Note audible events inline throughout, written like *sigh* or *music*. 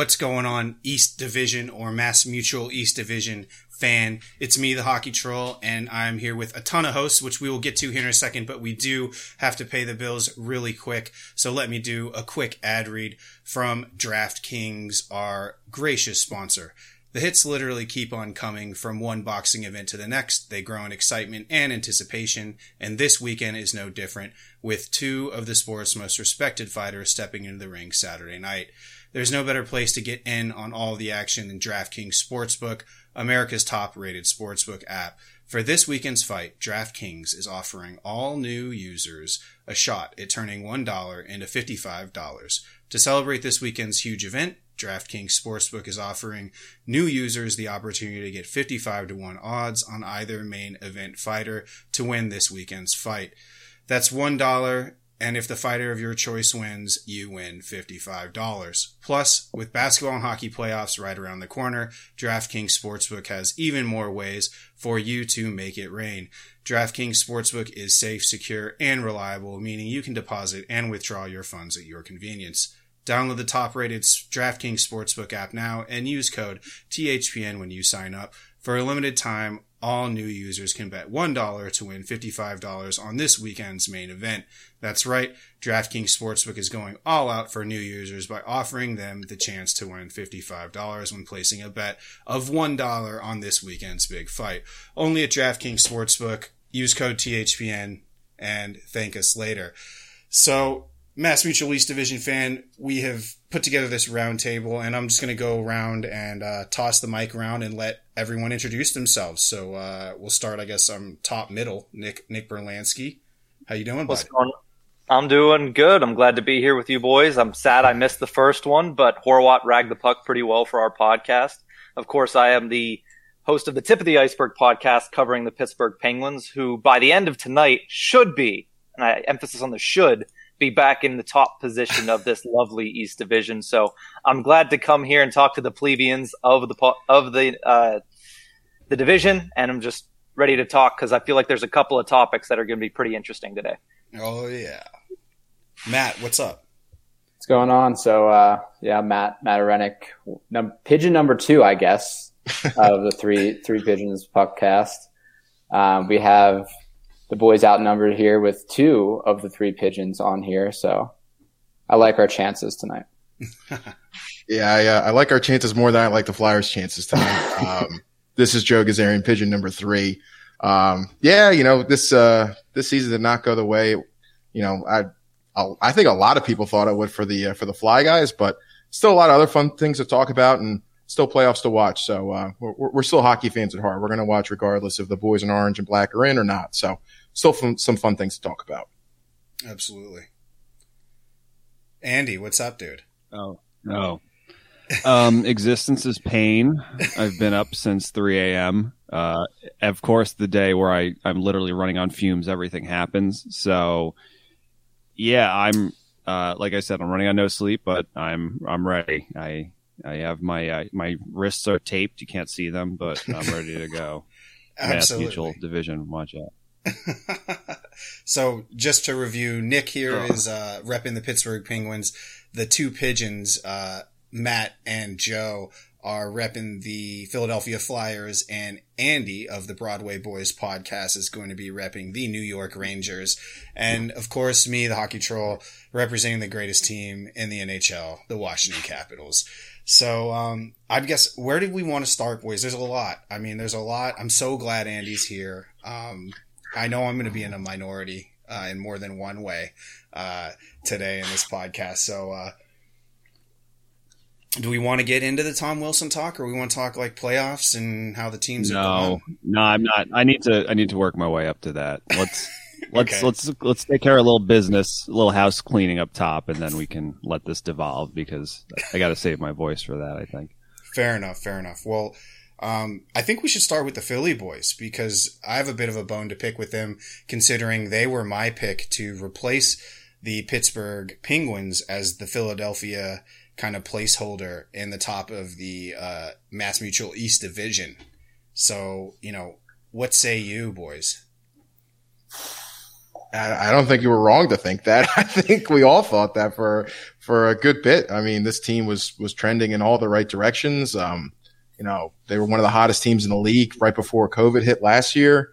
what's going on, East Division or Mass Mutual East Division fan. It's me, the Hockey Troll, and I'm here with a ton of hosts, which we will get to here in a second, but we do have to pay the bills really quick. So let me do a quick ad read from DraftKings, our gracious sponsor. The hits literally keep on coming from one boxing event to the next. They grow in excitement and anticipation, and this weekend is no different, with two of the sport's most respected fighters stepping into the ring Saturday night. There's no better place to get in on all the action than DraftKings Sportsbook, America's top rated sportsbook app. For this weekend's fight, DraftKings is offering all new users a shot at turning $1 into $55. To celebrate this weekend's huge event, DraftKings Sportsbook is offering new users the opportunity to get 55 to 1 odds on either main event fighter to win this weekend's fight. That's $1 and if the fighter of your choice wins, you win $55. Plus, with basketball and hockey playoffs right around the corner, DraftKings Sportsbook has even more ways for you to make it rain. DraftKings Sportsbook is safe, secure, and reliable, meaning you can deposit and withdraw your funds at your convenience. Download the top rated DraftKings Sportsbook app now and use code THPN when you sign up. For a limited time, all new users can bet $1 to win $55 on this weekend's main event. That's right, DraftKings Sportsbook is going all out for new users by offering them the chance to win $55 when placing a bet of $1 on this weekend's big fight. Only at DraftKings Sportsbook. Use code THPN and thank us later. So, Mass Mutual East Division fan, we have put together this roundtable, and I'm just going to go around and uh, toss the mic around and let everyone introduce themselves. So uh, we'll start, I guess, I'm top middle. Nick Nick Berlansky, how you doing, What's going I'm doing good. I'm glad to be here with you boys. I'm sad I missed the first one, but Horwat ragged the puck pretty well for our podcast. Of course, I am the host of the Tip of the Iceburgh podcast covering the Pittsburgh Penguins, who by the end of tonight should be, and I emphasis on the should, be back in the top position of this *laughs* lovely East Division. So I'm glad to come here and talk to the plebeians of the of the uh, the division, and I'm just ready to talk because I feel like there's a couple of topics that are going to be pretty interesting today. Oh yeah, Matt, what's up? What's going on? So uh, yeah, Matt Matt Arenik, num- pigeon number two, I guess, *laughs* of the three three pigeons podcast. Um, we have the boys outnumbered here with two of the three pigeons on here. So I like our chances tonight. *laughs* yeah, I, uh, I like our chances more than I like the Flyers' chances tonight. *laughs* um, this is Joe Gazarian, pigeon number three. Um, yeah, you know this uh, this season did not go the way. You know, I I think a lot of people thought it would for the uh, for the Fly guys, but still a lot of other fun things to talk about and still playoffs to watch. So uh, we're, we're still hockey fans at heart. We're going to watch regardless if the boys in orange and black are in or not. So still fun, some fun things to talk about. Absolutely. Andy, what's up, dude? Oh, no. Um, existence is pain. I've been up since 3 a.m. Uh, of course, the day where I, I'm literally running on fumes, everything happens. So, yeah, I'm, uh, like I said, I'm running on no sleep, but I'm, I'm ready. I, I have my, uh, my wrists are taped. You can't see them, but I'm ready to go. *laughs* Mass Mutual Division, watch out. *laughs* so just to review, Nick here oh. is uh, repping the Pittsburgh Penguins. The two pigeons, uh, Matt and Joe, are repping the Philadelphia Flyers, and Andy of the Broadway Boys podcast is going to be repping the New York Rangers. And of course, me, the hockey troll, representing the greatest team in the NHL, the Washington Capitals. So, um, I guess where did we want to start, boys? There's a lot. I mean, there's a lot. I'm so glad Andy's here. Um, I know I'm going to be in a minority uh, in more than one way uh, today in this podcast. So, uh, do we want to get into the Tom Wilson talk, or we want to talk like playoffs and how the teams? No, no, I'm not. I need to. I need to work my way up to that. Let's *laughs* let's okay. let's let's take care of a little business, a little house cleaning up top, and then we can let this devolve because I got to save my voice for that. I think. Fair enough. Fair enough. Well, um, I think we should start with the Philly boys because I have a bit of a bone to pick with them, considering they were my pick to replace the Pittsburgh Penguins as the Philadelphia kind of placeholder in the top of the uh, Mass Mutual East Division. So, you know, what say you, boys? I don't think you were wrong to think that. *laughs* I think we all thought that for for a good bit. I mean, this team was was trending in all the right directions. Um, you know, they were one of the hottest teams in the league right before COVID hit last year.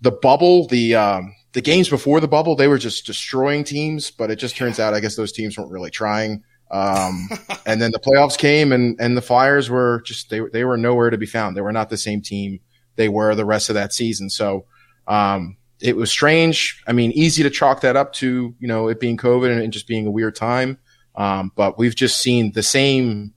The bubble, the um, the games before the bubble, they were just destroying teams. But it just turns out, I guess those teams weren't really trying. Um, *laughs* and then the playoffs came, and and the Flyers were just they they were nowhere to be found. They were not the same team they were the rest of that season. So. Um, it was strange. I mean, easy to chalk that up to, you know, it being COVID and, just being a weird time. Um, but we've just seen the same,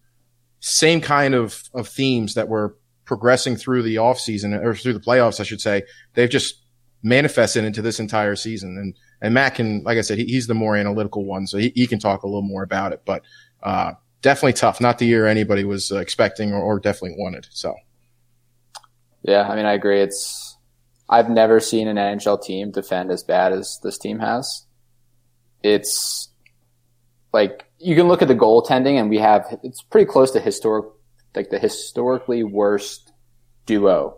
same kind of, of themes that were progressing through the off season or through the playoffs, I should say. They've just manifested into this entire season. And, and Matt can, like I said, he, he's the more analytical one. So he, he, can talk a little more about it, but, uh, definitely tough. Not the year anybody was uh, expecting or, or definitely wanted. So. Yeah. I mean, I agree. It's, I've never seen an NHL team defend as bad as this team has. It's like you can look at the goaltending and we have it's pretty close to historic like the historically worst duo.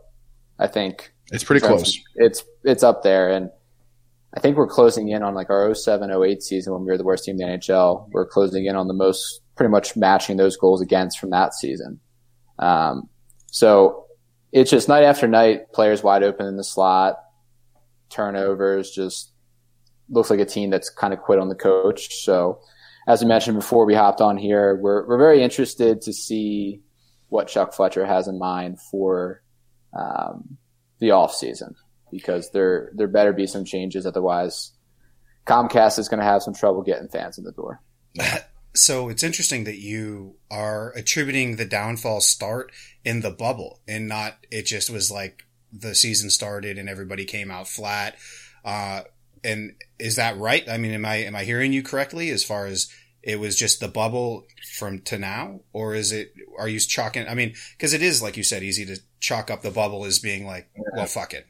I think it's pretty close. It's it's up there and I think we're closing in on like our 07 08 season when we were the worst team in the NHL. We're closing in on the most pretty much matching those goals against from that season. Um, so it's just night after night, players wide open in the slot, turnovers, just looks like a team that's kind of quit on the coach. So, as we mentioned before we hopped on here, we're, we're very interested to see what Chuck Fletcher has in mind for um, the off season because there there better be some changes. Otherwise, Comcast is going to have some trouble getting fans in the door. *laughs* So it's interesting that you are attributing the downfall start in the bubble and not it just was like the season started and everybody came out flat. Uh, and is that right? I mean, am I am I hearing you correctly as far as it was just the bubble from to now, or is it? Are you chalking? I mean, because it is like you said, easy to chalk up the bubble as being like, well, fuck it.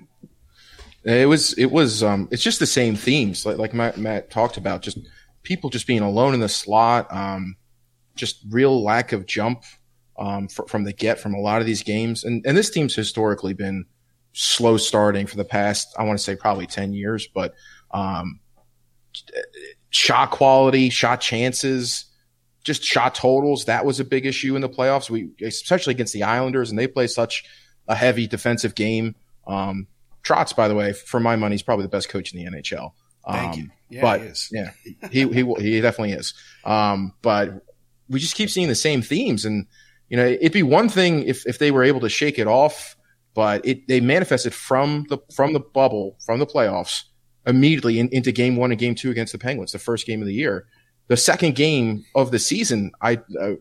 It was. It was. Um. It's just the same themes, like like Matt, Matt talked about. Just people just being alone in the slot, um, just real lack of jump um, for, from the get from a lot of these games. And, and this team's historically been slow starting for the past, I want to say probably 10 years, but um, shot quality, shot chances, just shot totals. That was a big issue in the playoffs. We, especially against the Islanders, and they play such a heavy defensive game. Um, Trotz, by the way, for my money, is probably the best coach in the NHL. Thank you. Um, yeah, but he yeah, he he he definitely is. Um, but we just keep seeing the same themes, and you know, it'd be one thing if if they were able to shake it off, but it they manifested from the from the bubble from the playoffs immediately in, into game one and game two against the Penguins, the first game of the year. The second game of the season, I uh,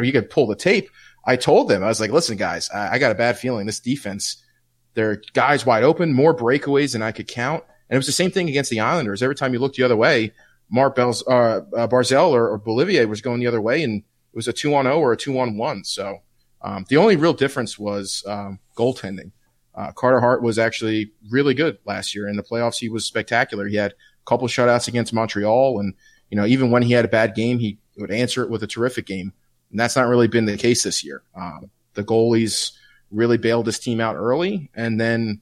you could pull the tape. I told them I was like, listen, guys, I, I got a bad feeling this defense. There are guys wide open, more breakaways than I could count and it was the same thing against the Islanders. Every time you looked the other way, Mark Bells, uh, uh, Barzal or, or Beauvillier was going the other way, and it was a two on zero or a two on one. So um, the only real difference was um, goaltending. Uh, Carter Hart was actually really good last year in the playoffs. He was spectacular. He had a couple shutouts against Montreal, and you know even when he had a bad game, he would answer it with a terrific game. And that's not really been the case this year. Um, the goalies really bailed this team out early, and then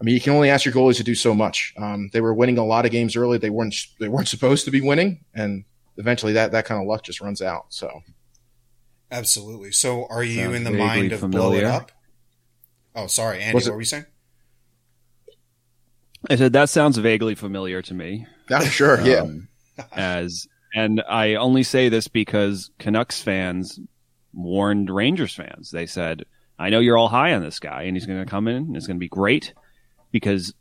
I mean, you can only ask your goalies to do so much. Um, they were winning a lot of games early. They weren't they weren't *laughs* supposed to be winning, and eventually that that kind of luck just runs out. So, absolutely. So, are you Sounds in the mind of familiar. blow it up? Oh, sorry, Andy. what were you saying? I said that sounds vaguely familiar to me. Yeah, sure. Yeah. Um, as and I only say this because Canucks fans warned Rangers fans. They said, "I know you're all high on this guy, and he's going to come in, and it's going to be great." because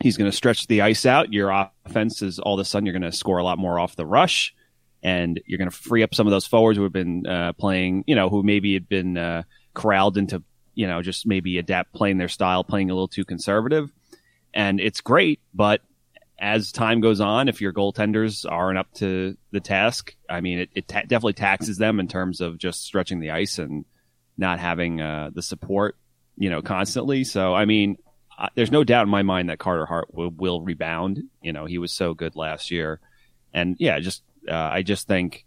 he's going to stretch the ice out. Your offense is all of a sudden you're going to score a lot more off the rush, and you're going to free up some of those forwards who have been uh, playing, you know, who maybe had been uh, corralled into, you know, just maybe adapt playing their style, playing a little too conservative. And it's great, but as time goes on, if your goaltenders aren't up to the task, I mean, it, it ta- definitely taxes them in terms of just stretching the ice and not having uh, the support, you know, constantly. So, I mean, there's no doubt in my mind that Carter Hart will, will, rebound. You know, he was so good last year, and yeah, just uh, I just think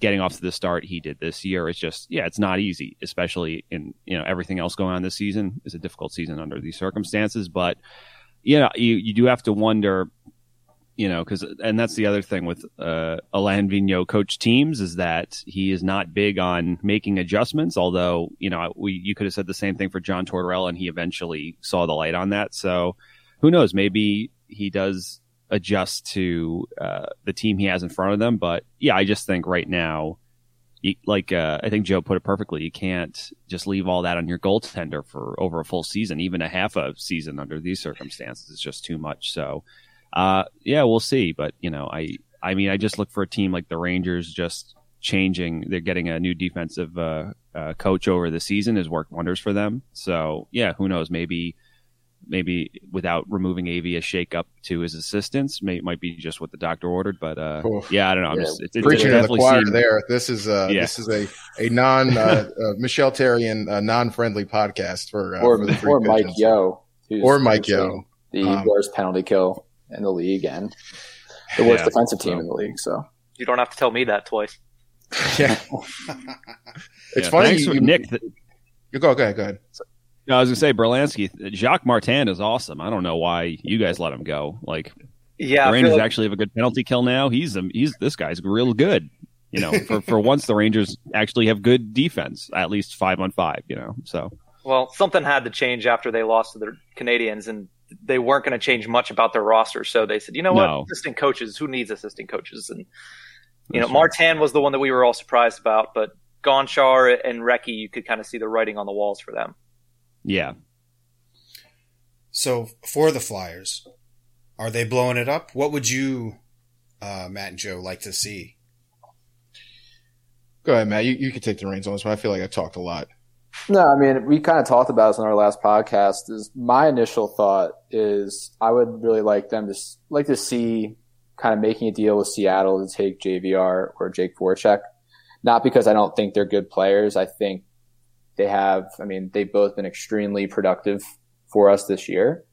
getting off to the start he did this year is just yeah, it's not easy, especially in you know everything else going on this season is a difficult season under these circumstances. But you know, you, you do have to wonder, you know, because and that's the other thing with uh, Alain Vigneault coach teams is that he is not big on making adjustments. Although you know, we you could have said the same thing for John Tortorella, and he eventually saw the light on that. So who knows? Maybe he does adjust to uh, the team he has in front of them. But yeah, I just think right now you, like uh, I think Joe put it perfectly. You can't just leave all that on your goaltender for over a full season, even a half a season under these circumstances is just too much. So, uh, yeah, we'll see. But you know, I I mean, I just look for a team like the Rangers just changing. They're getting a new defensive uh, uh coach over the season has worked wonders for them. So yeah, who knows? Maybe maybe without removing AV a shake up to his assistants. May, might be just what the doctor ordered, but uh, yeah, I don't know. I'm yeah. just it's, preaching to the choir seemed, there. This is uh, yeah. this is a a non uh, uh, Michel Therrien uh, non friendly podcast for uh, or, for or Mike Yeo or Mike Yo the um, worst penalty kill in the league and the worst yeah, defensive team so. in the league. So you don't have to tell me that twice. Yeah, *laughs* it's funny. You, Nick. you go. Go ahead. Go ahead. No, I was gonna say Berlansky, Jacques Martin is awesome. I don't know why you guys let him go. Like, yeah, the Rangers like... actually have a good penalty kill now. He's um, he's this guy's real good. You know, for for once the Rangers actually have good defense, at least five on five. You know, so well, something had to change after they lost to the Canadiens and they weren't going to change much about their roster. So they said, you know what, no. assistant coaches, who needs assistant coaches? And you That's know, right. Martin was the one that we were all surprised about, but Gonchar and Recchi, you could kind of see the writing on the walls for them. Yeah. So for the Flyers, are they blowing it up? What would you, uh, Matt and Joe, like to see? Go ahead, Matt. You, you can take the reins on this one. I feel like I talked a lot. No, I mean, we kind of talked about this in our last podcast. Is my initial thought is I would really like them to like to see kind of making a deal with Seattle to take JVR or Jake Voracek. Not because I don't think they're good players. I think they have, I mean, they've both been extremely productive for us this year.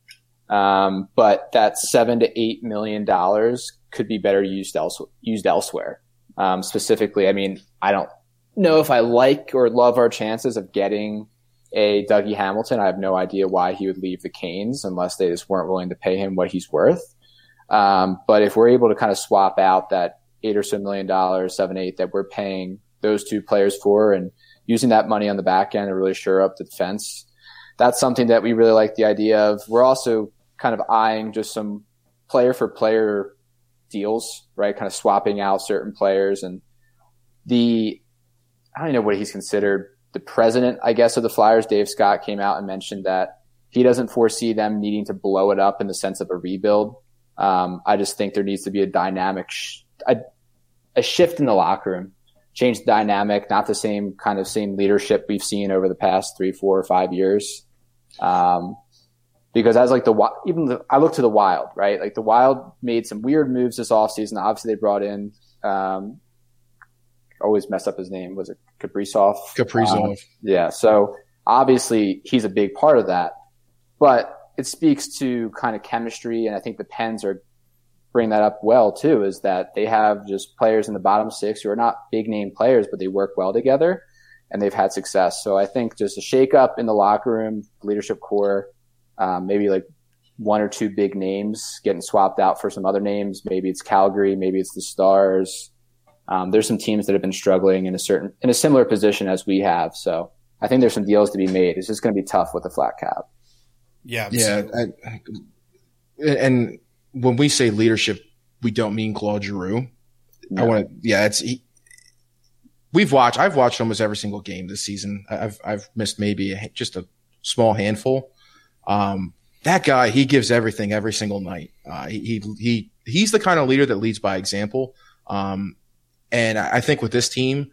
Um, but that seven to eight million dollars could be better used, else, used elsewhere. Um, specifically, I mean, I don't know if I like or love our chances of getting a Dougie Hamilton. I have no idea why he would leave the Canes unless they just weren't willing to pay him what he's worth. Um, but if we're able to kind of swap out that eight or so million dollars, seven, eight that we're paying those two players for and using that money on the back end to really shore up the defense. That's something that we really like the idea of. We're also kind of eyeing just some player for player deals, right? Kind of swapping out certain players and the, I don't know what he's considered the president, I guess, of the Flyers. Dave Scott came out and mentioned that he doesn't foresee them needing to blow it up in the sense of a rebuild. Um, I just think there needs to be a dynamic, sh- a, a shift in the locker room change the dynamic, not the same kind of same leadership we've seen over the past three, four, or five years. Um, because as like the even the, I look to the Wild, right? Like the Wild made some weird moves this offseason. Obviously, they brought in um, always mess up his name. Was it Kaprizov? Kaprizov. Um, yeah. So obviously, he's a big part of that, but it speaks to kind of chemistry, and I think the Pens are bring that up well too is that they have just players in the bottom six who are not big name players, but they work well together and they've had success. So I think just a shake up in the locker room, leadership core, um, maybe like one or two big names getting swapped out for some other names. Maybe it's Calgary, maybe it's the Stars. Um, there's some teams that have been struggling in a certain in a similar position as we have. So I think there's some deals to be made. It's just going to be tough with a flat cap. Yeah, yeah, I, I, and when we say leadership, we don't mean Claude Giroux. No. I want to, yeah, it's, he, we've watched, I've watched almost every single game this season. I've, I've missed maybe a, just a small handful. Um, that guy, he gives everything every single night. Uh, he, he, he's the kind of leader that leads by example. Um, and I think with this team,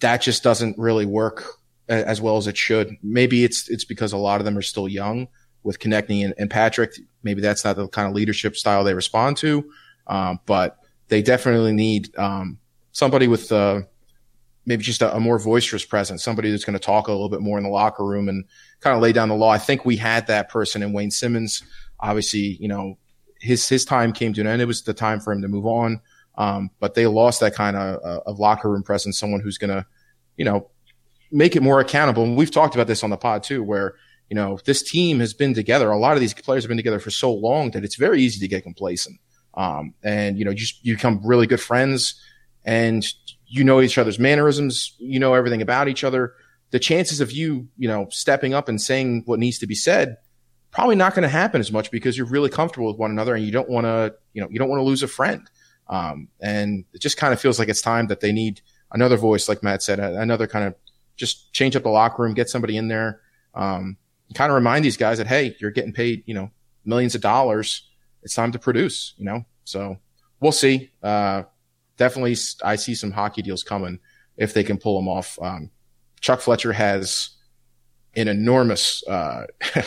that just doesn't really work as well as it should. Maybe it's, it's because a lot of them are still young with Konecny and, and, Patrick. Maybe that's not the kind of leadership style they respond to, um, but they definitely need um, somebody with uh, maybe just a, a, more boisterous presence, somebody that's going to talk a little bit more in the locker room and kind of lay down the law. I think we had that person in Wayne Simmonds. Obviously, you know, his his time came to an end. It was the time for him to move on. Um, but they lost that kind of, uh, of locker room presence, someone who's going to, you know, make it more accountable. And we've talked about this on the pod too, where you know, this team has been together. A lot of these players have been together for so long that it's very easy to get complacent. Um, and you know, you, you become really good friends and you know each other's mannerisms, you know everything about each other. The chances of you, you know, stepping up and saying what needs to be said, probably not going to happen as much because you're really comfortable with one another and you don't want to, you know, you don't want to lose a friend. Um, and it just kind of feels like it's time that they need another voice, like Matt said, another kind of just change up the locker room, get somebody in there, um, kind of remind these guys that, hey, you're getting paid, you know, millions of dollars. It's time to produce, you know? So we'll see. Uh, definitely, I see some hockey deals coming if they can pull them off. Um, Chuck Fletcher has an enormous, uh, *laughs*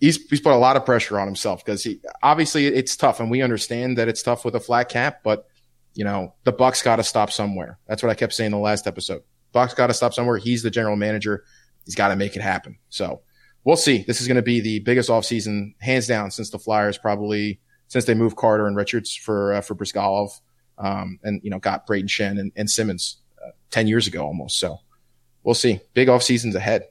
he's, he's put a lot of pressure on himself because he obviously it's tough and we understand that it's tough with a flat cap, but you know, the Bucks got to stop somewhere. That's what I kept saying in the last episode. Bucks got to stop somewhere. He's the general manager. He's got to make it happen. So we'll see. This is going to be the biggest offseason, hands down, since the Flyers probably since they moved Carter and Richards for uh, for Bryzgalov, um, and you know got Brayden Schenn and, and Simmonds uh, ten years ago almost. So we'll see. Big off seasons ahead.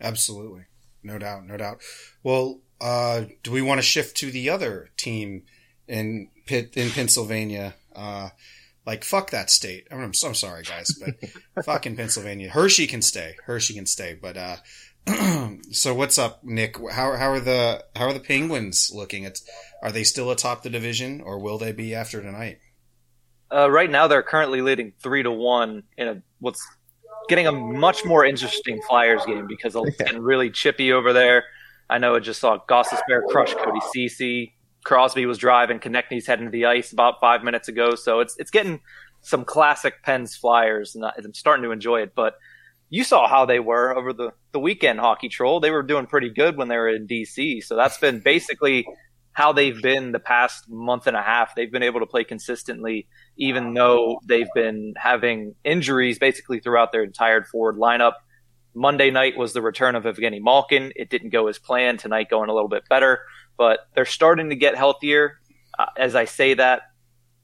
Absolutely, no doubt, no doubt. Well, uh, do we want to shift to the other team in Pitt in Pennsylvania? Uh, like fuck that state. I'm, I'm sorry, guys, but *laughs* fucking Pennsylvania. Hershey can stay. Hershey can stay. But uh, *clears throat* so what's up, Nick? How how are the how are the Penguins looking? It's are they still atop the division, or will they be after tonight? Uh, right now, they're currently leading three to one in a what's getting a much more interesting Flyers game because it's getting really chippy over there. I know I just saw Gostisbehere crush Cody Ceci. Crosby was driving. Konecny's heading to the ice about five minutes ago. So it's it's getting some classic Pens Flyers, and I'm starting to enjoy it. But you saw how they were over the, the weekend, Hockey Troll. They were doing pretty good when they were in DC. So that's been basically how they've been the past month and a half. They've been able to play consistently, even though they've been having injuries basically throughout their entire forward lineup. Monday night was the return of Evgeny Malkin. It didn't go as planned. Tonight going a little bit better but they're starting to get healthier. Uh, as I say that,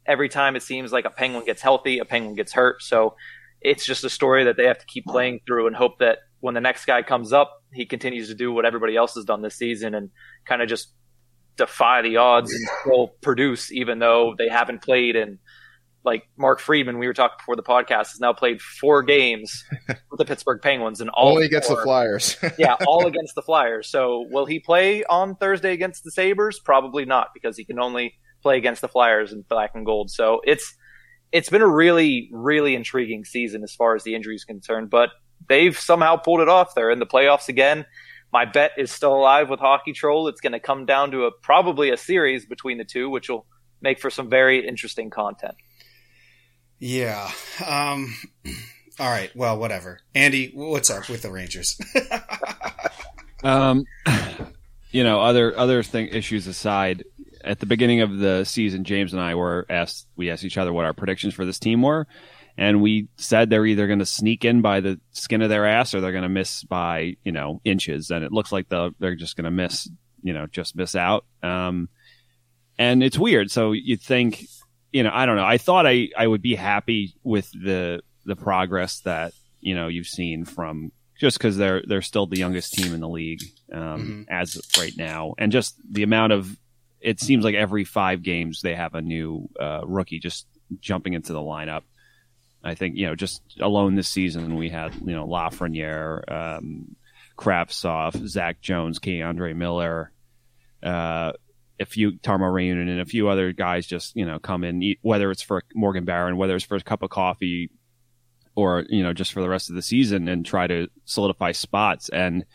every time it seems like a penguin gets healthy, a penguin gets hurt. So it's just a story that they have to keep playing through and hope that when the next guy comes up, he continues to do what everybody else has done this season and kind of just defy the odds and still produce, even though they haven't played And like Mark Friedman, we were talking before the podcast, has now played four games *laughs* with the Pittsburgh Penguins and all only against the Flyers. *laughs* yeah, all *laughs* against the Flyers. So will he play on Thursday against the Sabres? Probably not, because he can only play against the Flyers in black and gold. So it's it's been a really, really intriguing season as far as the injuries concerned, but they've somehow pulled it off. They're in the playoffs again. My bet is still alive with Hockey Troll. It's going to come down to a probably a series between the two, which will make for some very interesting content. Yeah. Um, *clears throat* all right. Well, whatever. Andy, what's up with the Rangers? *laughs* um, *clears throat* you know, other other thing issues aside, at the beginning of the season, James and I were asked. We asked each other what our predictions for this team were, and we said they're either going to sneak in by the skin of their ass or they're going to miss by you know inches. And it looks like the, they're just going to miss, you know, just miss out. Um, and it's weird. So you think you know, I don't know. I thought I, I would be happy with the the progress that you know you've seen from just because they're they're still the youngest team in the league um, mm-hmm. as right now, and just the amount of it seems like every five games they have a new uh, rookie just jumping into the lineup. I think you know just alone this season we had you know Lafreniere, um, Zach Jones, K'Andre Miller. Uh, a few Tarmo Reunanen and a few other guys just you know come in, eat, whether it's for Morgan Barron, whether it's for a cup of coffee, or you know just for the rest of the season and try to solidify spots. And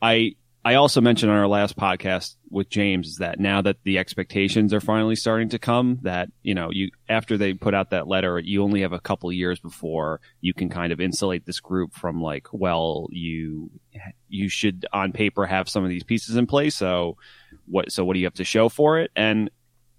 I I also mentioned on our last podcast with James is that now that the expectations are finally starting to come, that you know you after they put out that letter, you only have a couple years before you can kind of insulate this group from like, well, you you should on paper have some of these pieces in place, so what so what do you have to show for it? And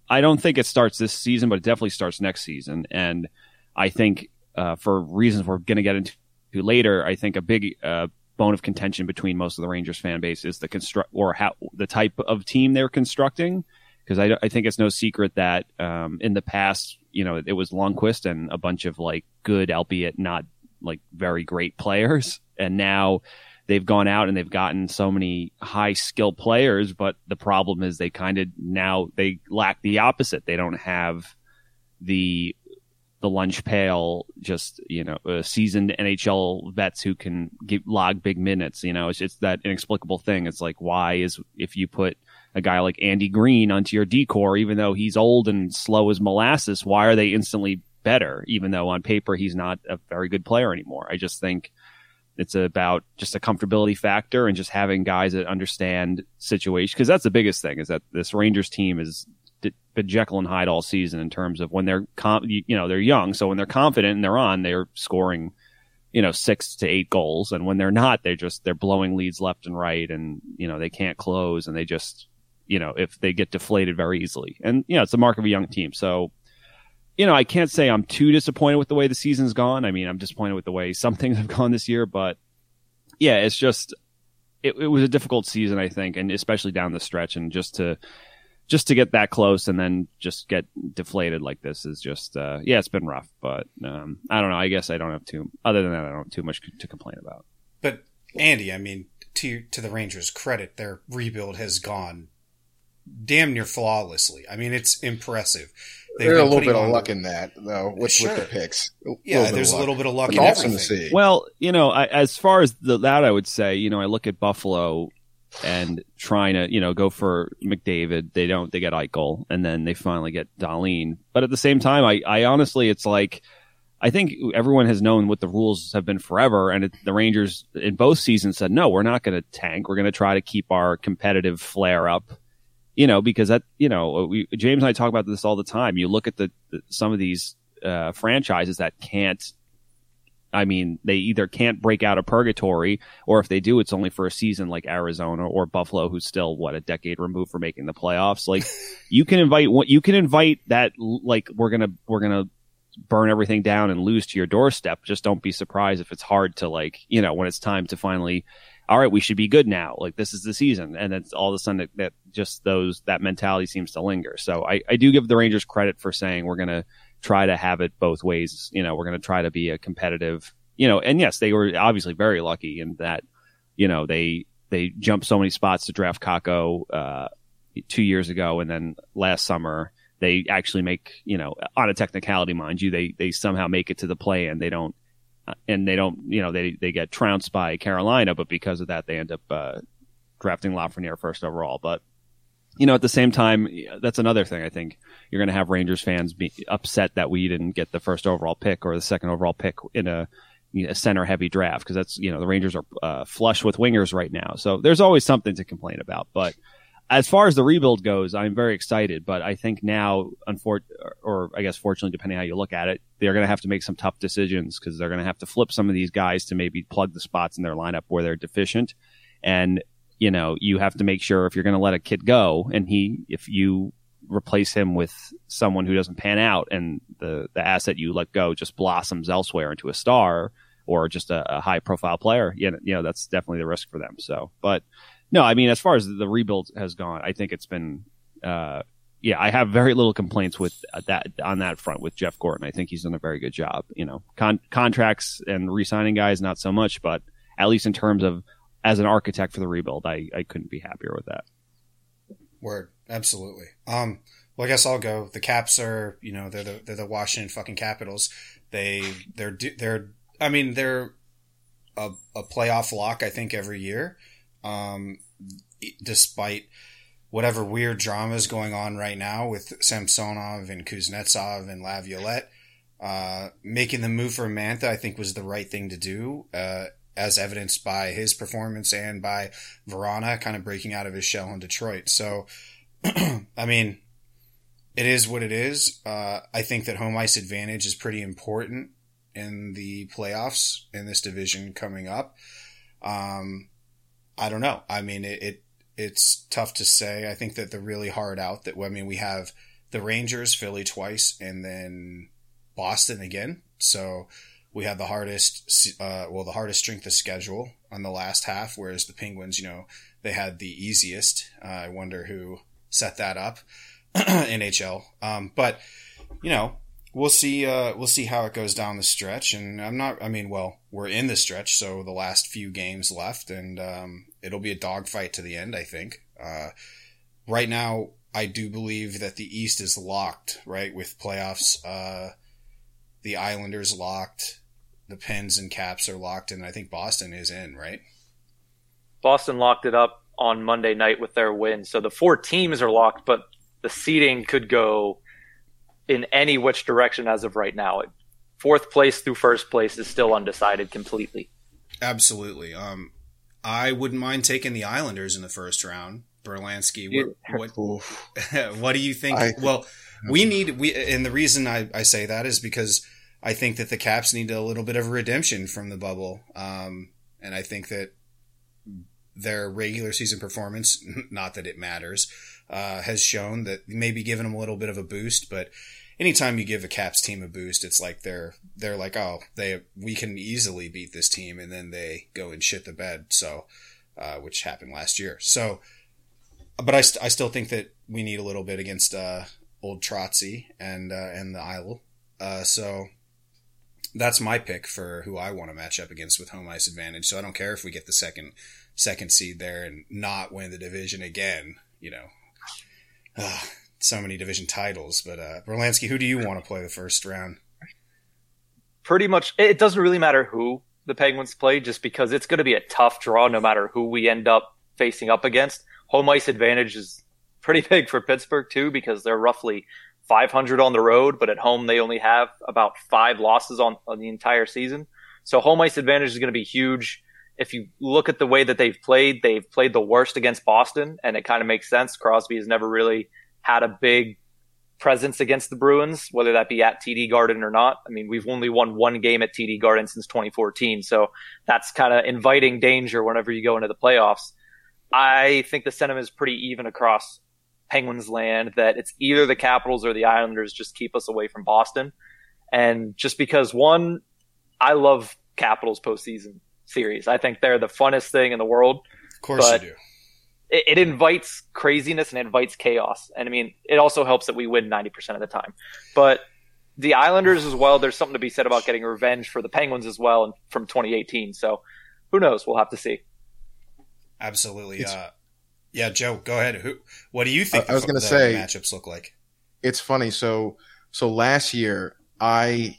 I don't think it starts this season, but it definitely starts next season. And I think uh, for reasons we're going to get into later, I think a big uh, bone of contention between most of the Rangers fan base is the construct or how the type of team they're constructing. Because I, I think it's no secret that um, in the past, you know, it was Lundqvist and a bunch of like good, albeit not like very great players, and now they've gone out and they've gotten so many high skill players, but the problem is they kind of now they lack the opposite. They don't have the the lunch pail, just you know, uh, seasoned NHL vets who can log big minutes. You know, it's that inexplicable thing. It's like why is if you put a guy like Andy Greene onto your D corps, even though he's old and slow as molasses, why are they instantly better? Even though on paper he's not a very good player anymore. I just think it's about just a comfortability factor and just having guys that understand situation because that's the biggest thing is that this Rangers team is been Jekyll and Hyde all season in terms of when they're com- you, you know they're young. So when they're confident and they're on they're scoring you know six to eight goals. And when they're not they're just they're blowing leads left and right and you know they can't close and they just you know if they get deflated very easily. And you know it's the mark of a young team. So you know, I can't say I'm too disappointed with the way the season's gone. I mean, I'm disappointed with the way some *laughs* things have gone this year, but yeah, it's just it, it was a difficult season, I think, and especially down the stretch, and just to just to get that close and then just get deflated like this is just uh, yeah, it's been rough. But um, I don't know. I guess I don't have too. Other than that, I don't have too much to complain about. But Andy, I mean, to to the Rangers' credit, their rebuild has gone damn near flawlessly. I mean, it's impressive. They've There's a little bit of luck in that, though, with, sure. with the picks. A yeah, there's a little bit of luck in everything. Well, you know, I, as far as the, that, I would say, you know, I look at Buffalo and trying to, you know, go for McDavid. They don't. They get Eichel, and then they finally get Dahlin. But at the same time, I, I honestly, it's like. I think everyone has known what the rules have been forever, and it, the Rangers in both seasons said, "No, we're not going to tank. We're going to try to keep our competitive flair up." you know, because that, you know, we, James and I talk about this all the time. You look at the, the some of these uh, franchises that can't. I mean, they either can't break out of purgatory, or if they do, it's only for a season, like Arizona or Buffalo, who's still what a decade removed from making the playoffs. Like, *laughs* you can invite you can invite that like we're gonna we're gonna burn everything down and lose to your doorstep. Just don't be surprised if it's hard to like you know when it's time to finally all right, we should be good now. Like this is the season. And it's all of a sudden that, that just those, that mentality seems to linger. So I, I do give the Rangers credit for saying we're going to try to have it both ways. You know, we're going to try to be a competitive, you know, and yes, they were obviously very lucky in that, you know, they, they jumped so many spots to draft Kakko, uh, two years ago. And then last summer, they actually make, you know, on a technicality, mind you, they, they somehow make it to the play and they don't, and they don't, you know, they they get trounced by Carolina, but because of that, they end up uh, drafting Lafreniere first overall. But you know, at the same time, that's another thing. I think you're going to have Rangers fans be upset that we didn't get the first overall pick or the second overall pick in a, a center heavy draft because that's you know the Rangers are uh, flush with wingers right now. So there's always something to complain about, but as far as the rebuild goes, I'm very excited, but I think now, unfortunately, or I guess fortunately, depending how you look at it, they're going to have to make some tough decisions because they're going to have to flip some of these guys to maybe plug the spots in their lineup where they're deficient. And, you know, you have to make sure if you're going to let a kid go and he, if you replace him with someone who doesn't pan out and the, the asset you let go just blossoms elsewhere into a star or just a, a high profile player, you know, you know, that's definitely the risk for them. So, but, no, I mean, as far as the rebuild has gone, I think it's been, uh, yeah, I have very little complaints with that on that front with Jeff Gorton. I think he's done a very good job. You know, con- contracts and re-signing guys, not so much, but at least in terms of as an architect for the rebuild, I, I couldn't be happier with that. Word, absolutely. Um, well, I guess I'll go. The Caps are, you know, they're the they're the Washington fucking Capitals. They they're they're I mean they're a, a playoff lock. I think every year um, despite whatever weird drama is going on right now with Samsonov and Kuznetsov and Laviolette. Uh, making the move for Mantha, I think, was the right thing to do, uh, as evidenced by his performance and by Vrana kind of breaking out of his shell in Detroit. So, *clears throat* I mean, it is what it is. Uh, I think that home ice advantage is pretty important in the playoffs in this division coming up. Um, I don't know. I mean, it, it it's tough to say. I think that the really hard out that I mean we have the Rangers, Philly twice, and then Boston again. So we had the hardest, uh, well, the hardest strength of schedule on the last half, whereas the Penguins, you know, they had the easiest. Uh, I wonder who set that up. *clears throat* NHL. Um, but you know, we'll see. Uh, we'll see how it goes down the stretch. And I'm not. I mean, well, we're in the stretch, so the last few games left, and um, it'll be a dogfight to the end. I think. Uh, right now, I do believe that the East is locked. Right with playoffs, uh, the Islanders locked, the Pens and Caps are locked, and I think Boston is in. Right. Boston locked it up on Monday night with their win, so the four teams are locked, but the seeding could go in any which direction as of right now. Fourth place through first place is still undecided completely. Absolutely. Um, I wouldn't mind taking the Islanders in the first round. Berlansky, what what, *laughs* what do you think? I, well, we *laughs* need we, and the reason I, I say that is because I think that the Caps need a little bit of redemption from the bubble, um, and I think that their regular season performance, *laughs* not that it matters, uh, has shown that maybe giving them a little bit of a boost, but anytime you give a Caps team a boost, it's like they're they're like, oh, they we can easily beat this team, and then they go and shit the bed. So, uh, which happened last year. So, but I, st- I still think that we need a little bit against uh, old Trotzy and uh, and the Isle. Uh, so that's my pick for who I want to match up against with home ice advantage. So I don't care if we get the second second seed there and not win the division again. You know. Uh, so many division titles. But uh, Berlansky, who do you want to play the first round? Pretty much, it doesn't really matter who the Penguins play, just because it's going to be a tough draw no matter who we end up facing up against. Home ice advantage is pretty *laughs* big for Pittsburgh too, because they're roughly 500 on the road, but at home they only have about five losses on, on the entire season. So home ice advantage is going to be huge. If you look at the way that they've played, they've played the worst against Boston, and it kind of makes sense. Crosby has never really had a big presence against the Bruins, whether that be at TD Garden or not. I mean, we've only won one game at TD Garden since 2014, so that's kind of inviting danger whenever you go into the playoffs. I think the sentiment is pretty even across Penguins land that it's either the Capitals or the Islanders just keep us away from Boston. And just because one, I love Capitals postseason series. I think they're the funnest thing in the world. Of course you do it, it invites craziness and invites chaos. And I mean, it also helps that we win 90% of the time. But the Islanders as well, there's something to be said about getting revenge for the Penguins as well from 2018. So who knows? We'll have to see. Absolutely. Uh, yeah, Joe, go ahead. Who? What do you think? I was going to say matchups look like. It's funny. So, so last year I,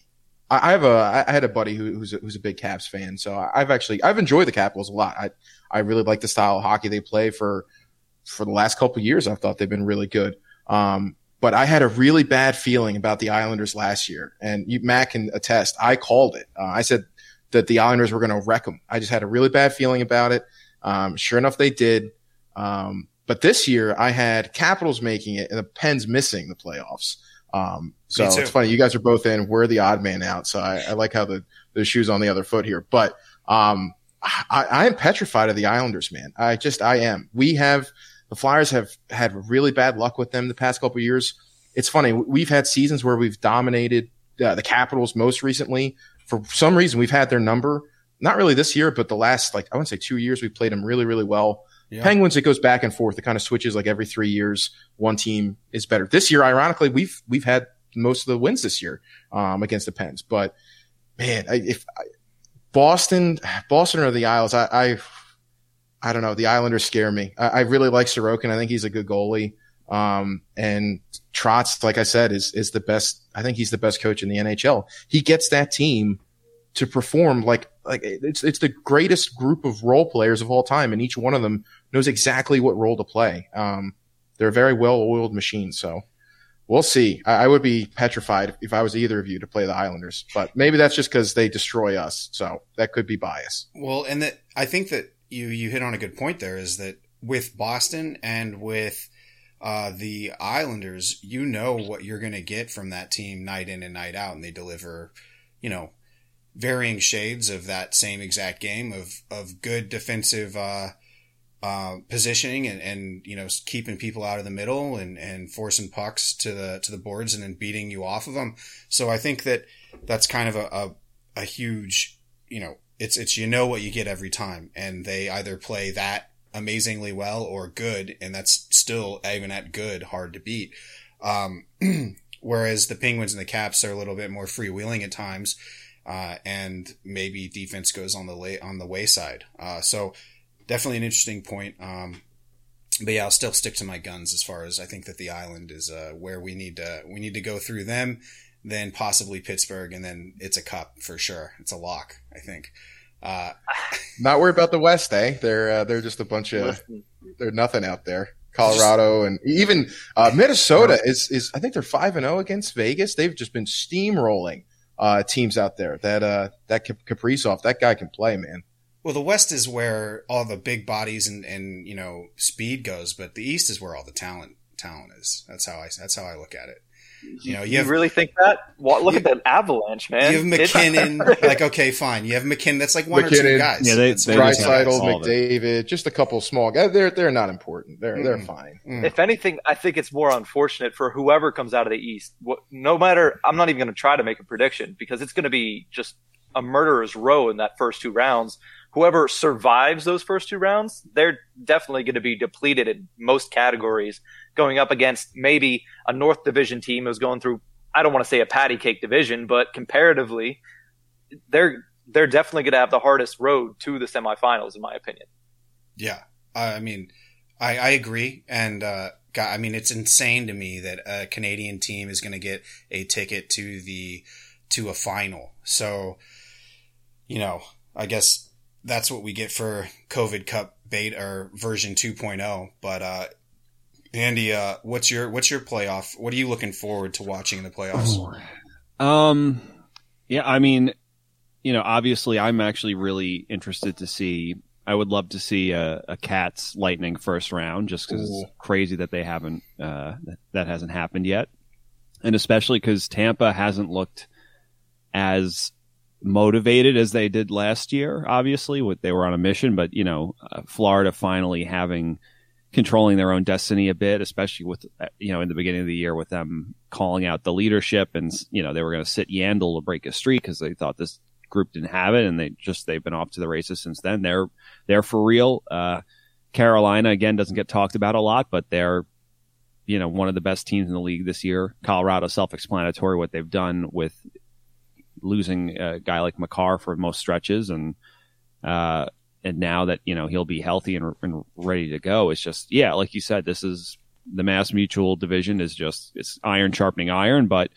I have a, I had a buddy who, who's a, who's a big Caps fan. So I've actually, I've enjoyed the Capitals a lot. I, I really like the style of hockey they play for for the last couple years. I thought they've been really good. Um, but I had a really bad feeling about the Islanders last year, and you, Matt can attest. I called it. Uh, I said that the Islanders were going to wreck them. I just had a really bad feeling about it. Um, sure enough, they did. Um, but this year, I had Capitals making it and the Pens missing the playoffs. Um, so it's funny. You guys are both in. We're the odd man out. So I, I like how the the shoes on the other foot here. But um, I, I am petrified of the Islanders, man. I just, I am. We have, the Flyers have had really bad luck with them the past couple years. It's funny. We've had seasons where we've dominated uh, the Capitals most recently. For some reason, we've had their number. Not really this year, but the last, like, I wouldn't say two years, we've played them really, really well. Yeah. Penguins, it goes back and forth. It kind of switches like every three years. One team is better. This year, ironically, we've, we've had most of the wins this year, um, against the Pens. But man, if Boston, Boston or the Isles, I, I, I don't know. The Islanders scare me. I, I, really like Sorokin. I think he's a good goalie. Um, and Trotz, like I said, is, is the best. I think he's the best coach in the NHL. He gets that team to perform like, like it's, it's the greatest group of role players of all time. And each one of them knows exactly what role to play. Um, they're a very well oiled machine. So We'll see. I, I, would be petrified if I was either of you to play the Islanders, but maybe that's just because they destroy us. So that could be bias. Well, and that I think that you you hit on a good point there is that with Boston and with uh, the Islanders, you know what you're going to get from that team night in and night out, and they deliver, you know, varying shades of that same exact game of of good defensive. Uh, uh, positioning and, and you know keeping people out of the middle and, and forcing pucks to the to the boards and then beating you off of them. So I think that that's kind of a, a, a huge you know it's it's you know what you get every time, and they either play that amazingly well or good, and that's still even at good hard to beat. Um, *clears throat* whereas the Penguins and the Caps are a little bit more freewheeling at times, uh, and maybe defense goes on the lay, on the wayside. Uh, so definitely an interesting point. Um, but yeah, I'll still stick to my guns as far as I think that the island is uh, where we need to we need to go through them, then possibly Pittsburgh, and then it's a cup for sure. It's a lock, I think. Uh, *laughs* Not worried about the West, eh? They're uh, they're just a bunch of they're nothing out there. Colorado and even uh, Minnesota is is I think they're five and zero against Vegas. They've just been steamrolling uh, teams out there. That uh, that Kaprizov, that guy can play, man. Well, the West is where all the big bodies and, and you know speed goes, but the East is where all the talent talent is. That's how I that's how I look at it. You know, you, You have really think that? Well, look You- at that Avalanche, man. you have MacKinnon. *laughs* like, okay, fine. You have MacKinnon. That's like one or two guys. Yeah, they- That's they one or just two have guys. Draisaitl, all it. McDavid, just a couple small guys. They're they're not important. They're they're Mm. fine. Mm. if anything, I think it's more unfortunate for whoever comes out of the East. What, no matter, I'm not even going to try to make a prediction because it's going to be just a murderer's row in that first two rounds. Whoever survives those first two rounds, they're definitely going to be depleted in most categories, going up against maybe a North Division team who's going through. I don't want to say a patty cake division, but comparatively, they're they're definitely going to have the hardest road to the semifinals, in my opinion. Yeah, I mean, I, I agree, and uh, God, I mean, it's insane to me that a Canadian team is going to get a ticket to the to a final. So, you know, I guess that's what we get for COVID Cup beta or version 2.0. But uh, Andy, uh, what's your what's your playoff? What are you looking forward to watching in the playoffs? Um, yeah, I mean, you know, obviously, I'm actually really interested to see. I would love to see a, a Cats Lightning first round, just because it's crazy that they haven't uh, that, that hasn't happened yet, and especially because Tampa hasn't looked as motivated as they did last year. Obviously, what they were on a mission, but you know, uh, Florida finally having controlling their own destiny a bit, especially with uh, you know in the beginning of the year with them calling out the leadership and you know they were going to sit Yandle to break a streak because they thought this group didn't have it and they just they've been off to the races since then. They're they're for real. Uh, Carolina again doesn't get talked about a lot, but they're you know one of the best teams in the league this year. Colorado self-explanatory what they've done with losing a guy like Makar for most stretches and uh, and now that you know he'll be healthy and, and ready to go, it's just yeah, like you said, this is the Mass Mutual division is just it's iron sharpening iron, but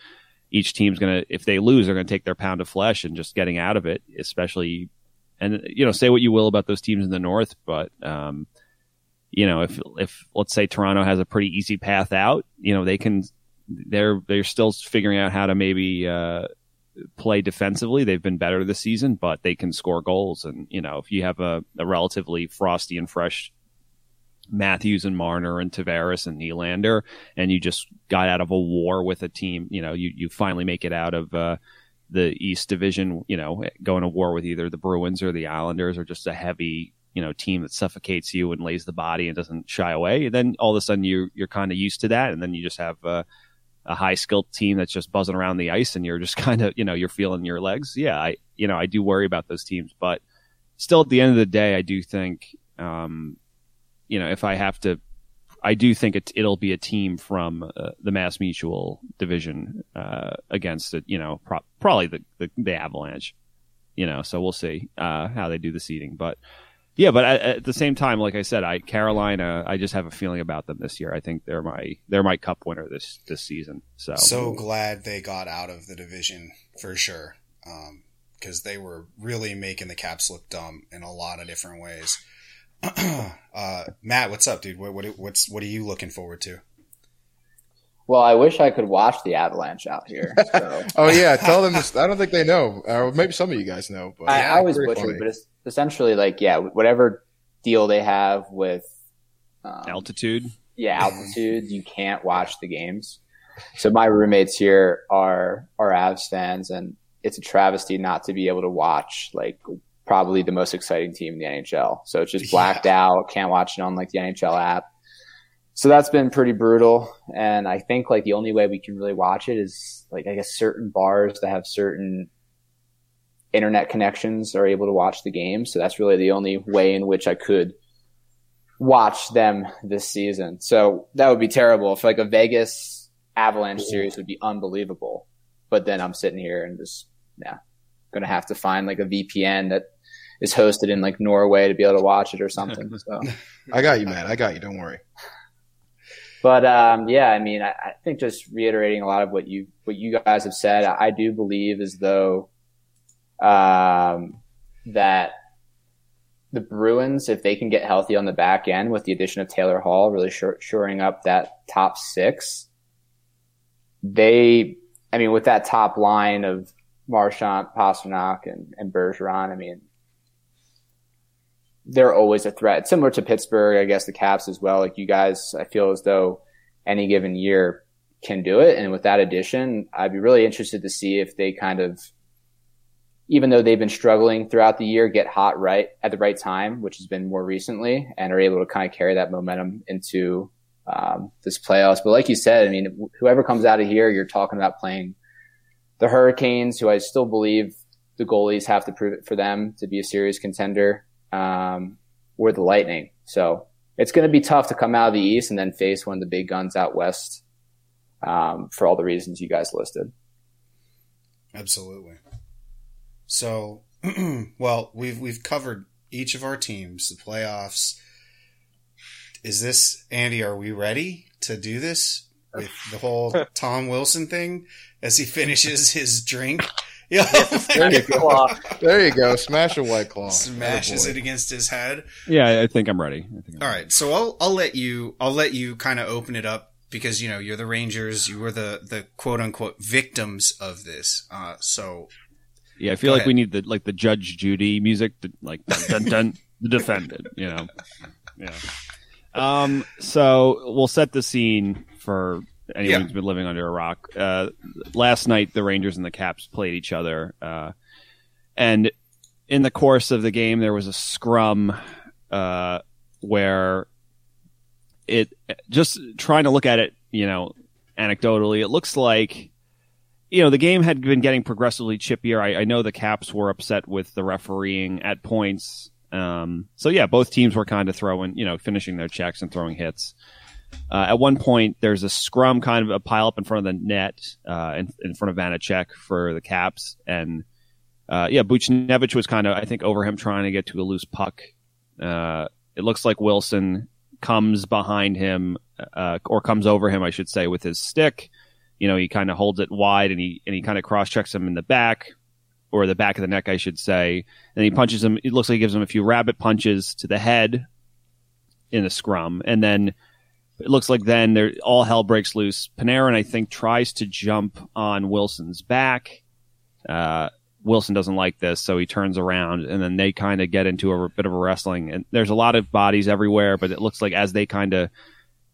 each team's gonna if they lose, they're gonna take their pound of flesh and just getting out of it, especially and you know say what you will about those teams in the North, but um, you know if if let's say Toronto has a pretty easy path out, you know they can they're they're still figuring out how to maybe uh, play defensively. They've been better this season, but they can score goals. And, you know, if you have a, a relatively frosty and fresh Matthews and Marner and Tavares and Nylander, and you just got out of a war with a team, you know, you, you finally make it out of, uh, the East Division, you know, going to war with either the Bruins or the Islanders or just a heavy, you know, team that suffocates you and lays the body and doesn't shy away. And then all of a sudden you you're kind of used to that, and then you just have uh, a high skilled team that's just buzzing around the ice, and you're just *laughs* kind of you know you're feeling your legs. Yeah, I you know I do worry about those teams, but still at the end of the day, I do think um, you know if I have to. I do think it, it'll be a team from uh, the Mass Mutual division uh, against it, you know, pro- probably the, the the Avalanche, you know. So we'll see uh, how they do the seeding, but yeah, but at, at the same time, like I said, I Carolina, I just have a feeling about them this year. I think they're my they're my cup winner this this season. So So glad they got out of the division for sure, because they were really making the Caps look dumb in a lot of different ways. *clears throat* uh, Matt, what's up, dude? What, what what's what are you looking forward to? Well, I wish I could watch the Avalanche out here. *laughs* So. Oh yeah, tell them this. I don't think they know, or maybe some of you guys know. But I, yeah, I always very butcher, but it's essentially like yeah, whatever deal they have with um, altitude. yeah *laughs* altitude, you can't watch the games. So my roommates here are are Avs fans, and it's a travesty not to be able to watch like probably the most exciting team in the NHL. So it's just blacked out, can't watch it on like the NHL app. So that's been pretty brutal. And I think like the only way we can really watch it is like I guess certain bars that have certain internet connections are able to watch the game. So that's really the only way in which I could watch them this season. So that would be terrible if like a Vegas Avalanche series would be unbelievable. But then I'm sitting here and just yeah, gonna have to find like a VPN that is hosted in like Norway to be able to watch it or something. *laughs* So. I got you, man. I got you. Don't worry. But um, yeah, I mean, I, I, think just reiterating a lot of what you what you guys have said, I, do believe as though um, that the Bruins, if they can get healthy on the back end with the addition of Taylor Hall, really shoring up that top six, they, I mean, with that top line of Marchand, Pastrnak, and, and Bergeron, I mean, they're always a threat. Similar to Pittsburgh, I guess the Caps as well. Like you guys, I feel as though any given year can do it. And with that addition, I'd be really interested to see if they kind of, even though they've been struggling throughout the year, get hot right at the right time, which has been more recently, and are able to kind of carry that momentum into um, this playoffs. But like you said, I mean, whoever comes out of here, you're talking about playing the Hurricanes, who I still believe the goalies have to prove it for them to be a serious contender um, or the Lightning. So it's going to be tough to come out of the East and then face one of the big guns out west um, for all the reasons you guys listed. Absolutely. So, *clears throat* well, we've we've covered each of our teams, the playoffs. Is this Andy? Are we ready to do this with the whole *laughs* Tom Wilson thing as he finishes his drink? Yeah, *laughs* there, you go. there you go. Smash a white claw. Smashes it against his head. Yeah, I think I'm ready. Think I'm All right, so I'll I'll let you I'll let you kind of open it up because you know you're the Rangers. You were the the quote unquote victims of this. Uh, so yeah, I feel like ahead. we need the like the Judge Judy music, to, like dun dun dun, *laughs* the defendant. You know, yeah. Um. So we'll set the scene for anyone yeah. who's been living under a rock. Uh, last night, the Rangers and the Caps played each other, uh, and in the course of the game, there was a scrum uh, where it just trying to look at it, you know, anecdotally, it looks like. You know, the game had been getting progressively chippier. I, I know the Caps were upset with the refereeing at points. Um, so yeah, both teams were kind of throwing, you know, finishing their checks and throwing hits. Uh, at one point, there's a scrum kind of a pile up in front of the net uh, in, in, front of Vanecek for the Caps, and uh, yeah, Buchnevich was kind of I think over him trying to get to a loose puck. Uh, it looks like Wilson comes behind him uh, or comes over him, I should say, with his stick. You know, he kind of holds it wide and he and he kind of cross checks him in the back or the back of the neck, I should say. And he punches him. It looks like he gives him a few rabbit punches to the head in the scrum, and then it looks like then there all hell breaks loose. Panarin, I think, tries to jump on Wilson's back. Uh, Wilson doesn't like this, so he turns around, and then they kind of get into a bit of a wrestling. And there's a lot of bodies everywhere, but it looks like as they kind of,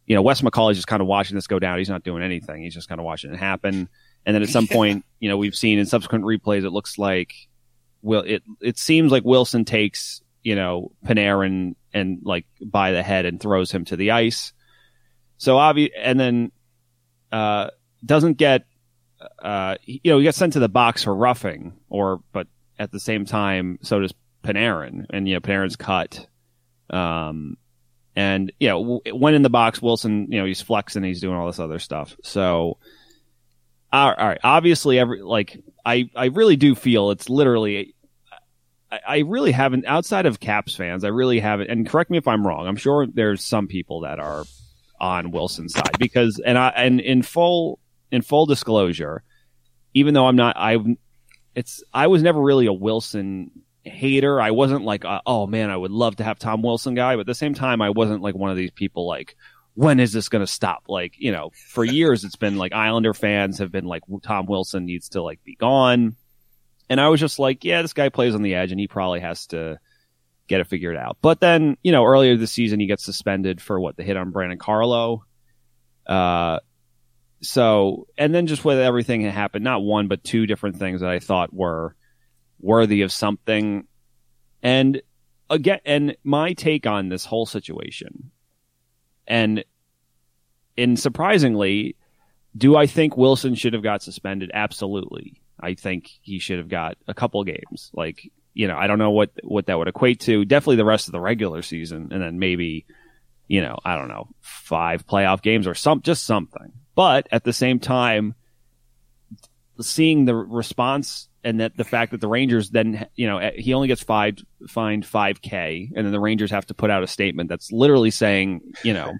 you know, Wes McCauley's just kind of watching this go down. He's not doing anything. He's just kind of watching it happen. And then at some *laughs* point, you know, we've seen in subsequent replays, it looks like will it it seems like Wilson takes you know Panarin and like by the head and throws him to the ice. So obvious, and then uh, doesn't get, uh, you know, he gets sent to the box for roughing, or but at the same time, so does Panarin, and you know, Panarin's cut. Um, and you know, when in the box, Wilson, you know, he's flexing, he's doing all this other stuff. So, all right, obviously, every like, I I really do feel it's literally I really haven't outside of Caps fans. I really haven't. And correct me if I'm wrong. I'm sure there's some people that are on Wilson's side because and I and in full in full disclosure, even though I'm not I it's I was never really a Wilson hater. I wasn't like uh, oh man, I would love to have Tom Wilson guy, but at the same time I wasn't like one of these people like when is this going to stop? Like, you know, for years it's been like Islander fans have been like Tom Wilson needs to like be gone. And I was just like, yeah, this guy plays on the edge and he probably has to get it figured out. But then, you know, earlier this season, he gets suspended for what the hit on Brandon Carlo. Uh, so, and then just with everything that happened, not one, but two different things that I thought were worthy of something. And again, and my take on this whole situation, and in surprisingly, do I think Wilson should have got suspended? Absolutely. I think he should have got a couple games. Like you know, I don't know what what that would equate to. Definitely the rest of the regular season, and then maybe, you know, I don't know, five playoff games or some just something. But at the same time, seeing the response and that the fact that the Rangers then, you know, he only gets five fined five k, and then the Rangers have to put out a statement that's literally saying, you know.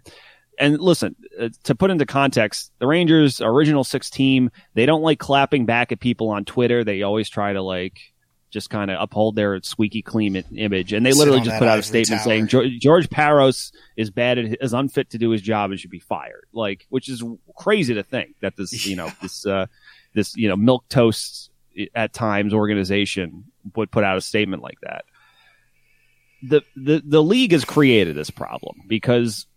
And listen, uh, to put into context, the Rangers original six team, they don't like clapping back at people on Twitter. They always try to like just kind of uphold their squeaky clean image. And they Sit literally just put out a statement tower. saying George, George Parros is bad at, is unfit to do his job and should be fired. Like, which is crazy to think that this, you know, *laughs* this, uh, this, you know, milk toast at times organization would put out a statement like that. The, the, the league has created this problem because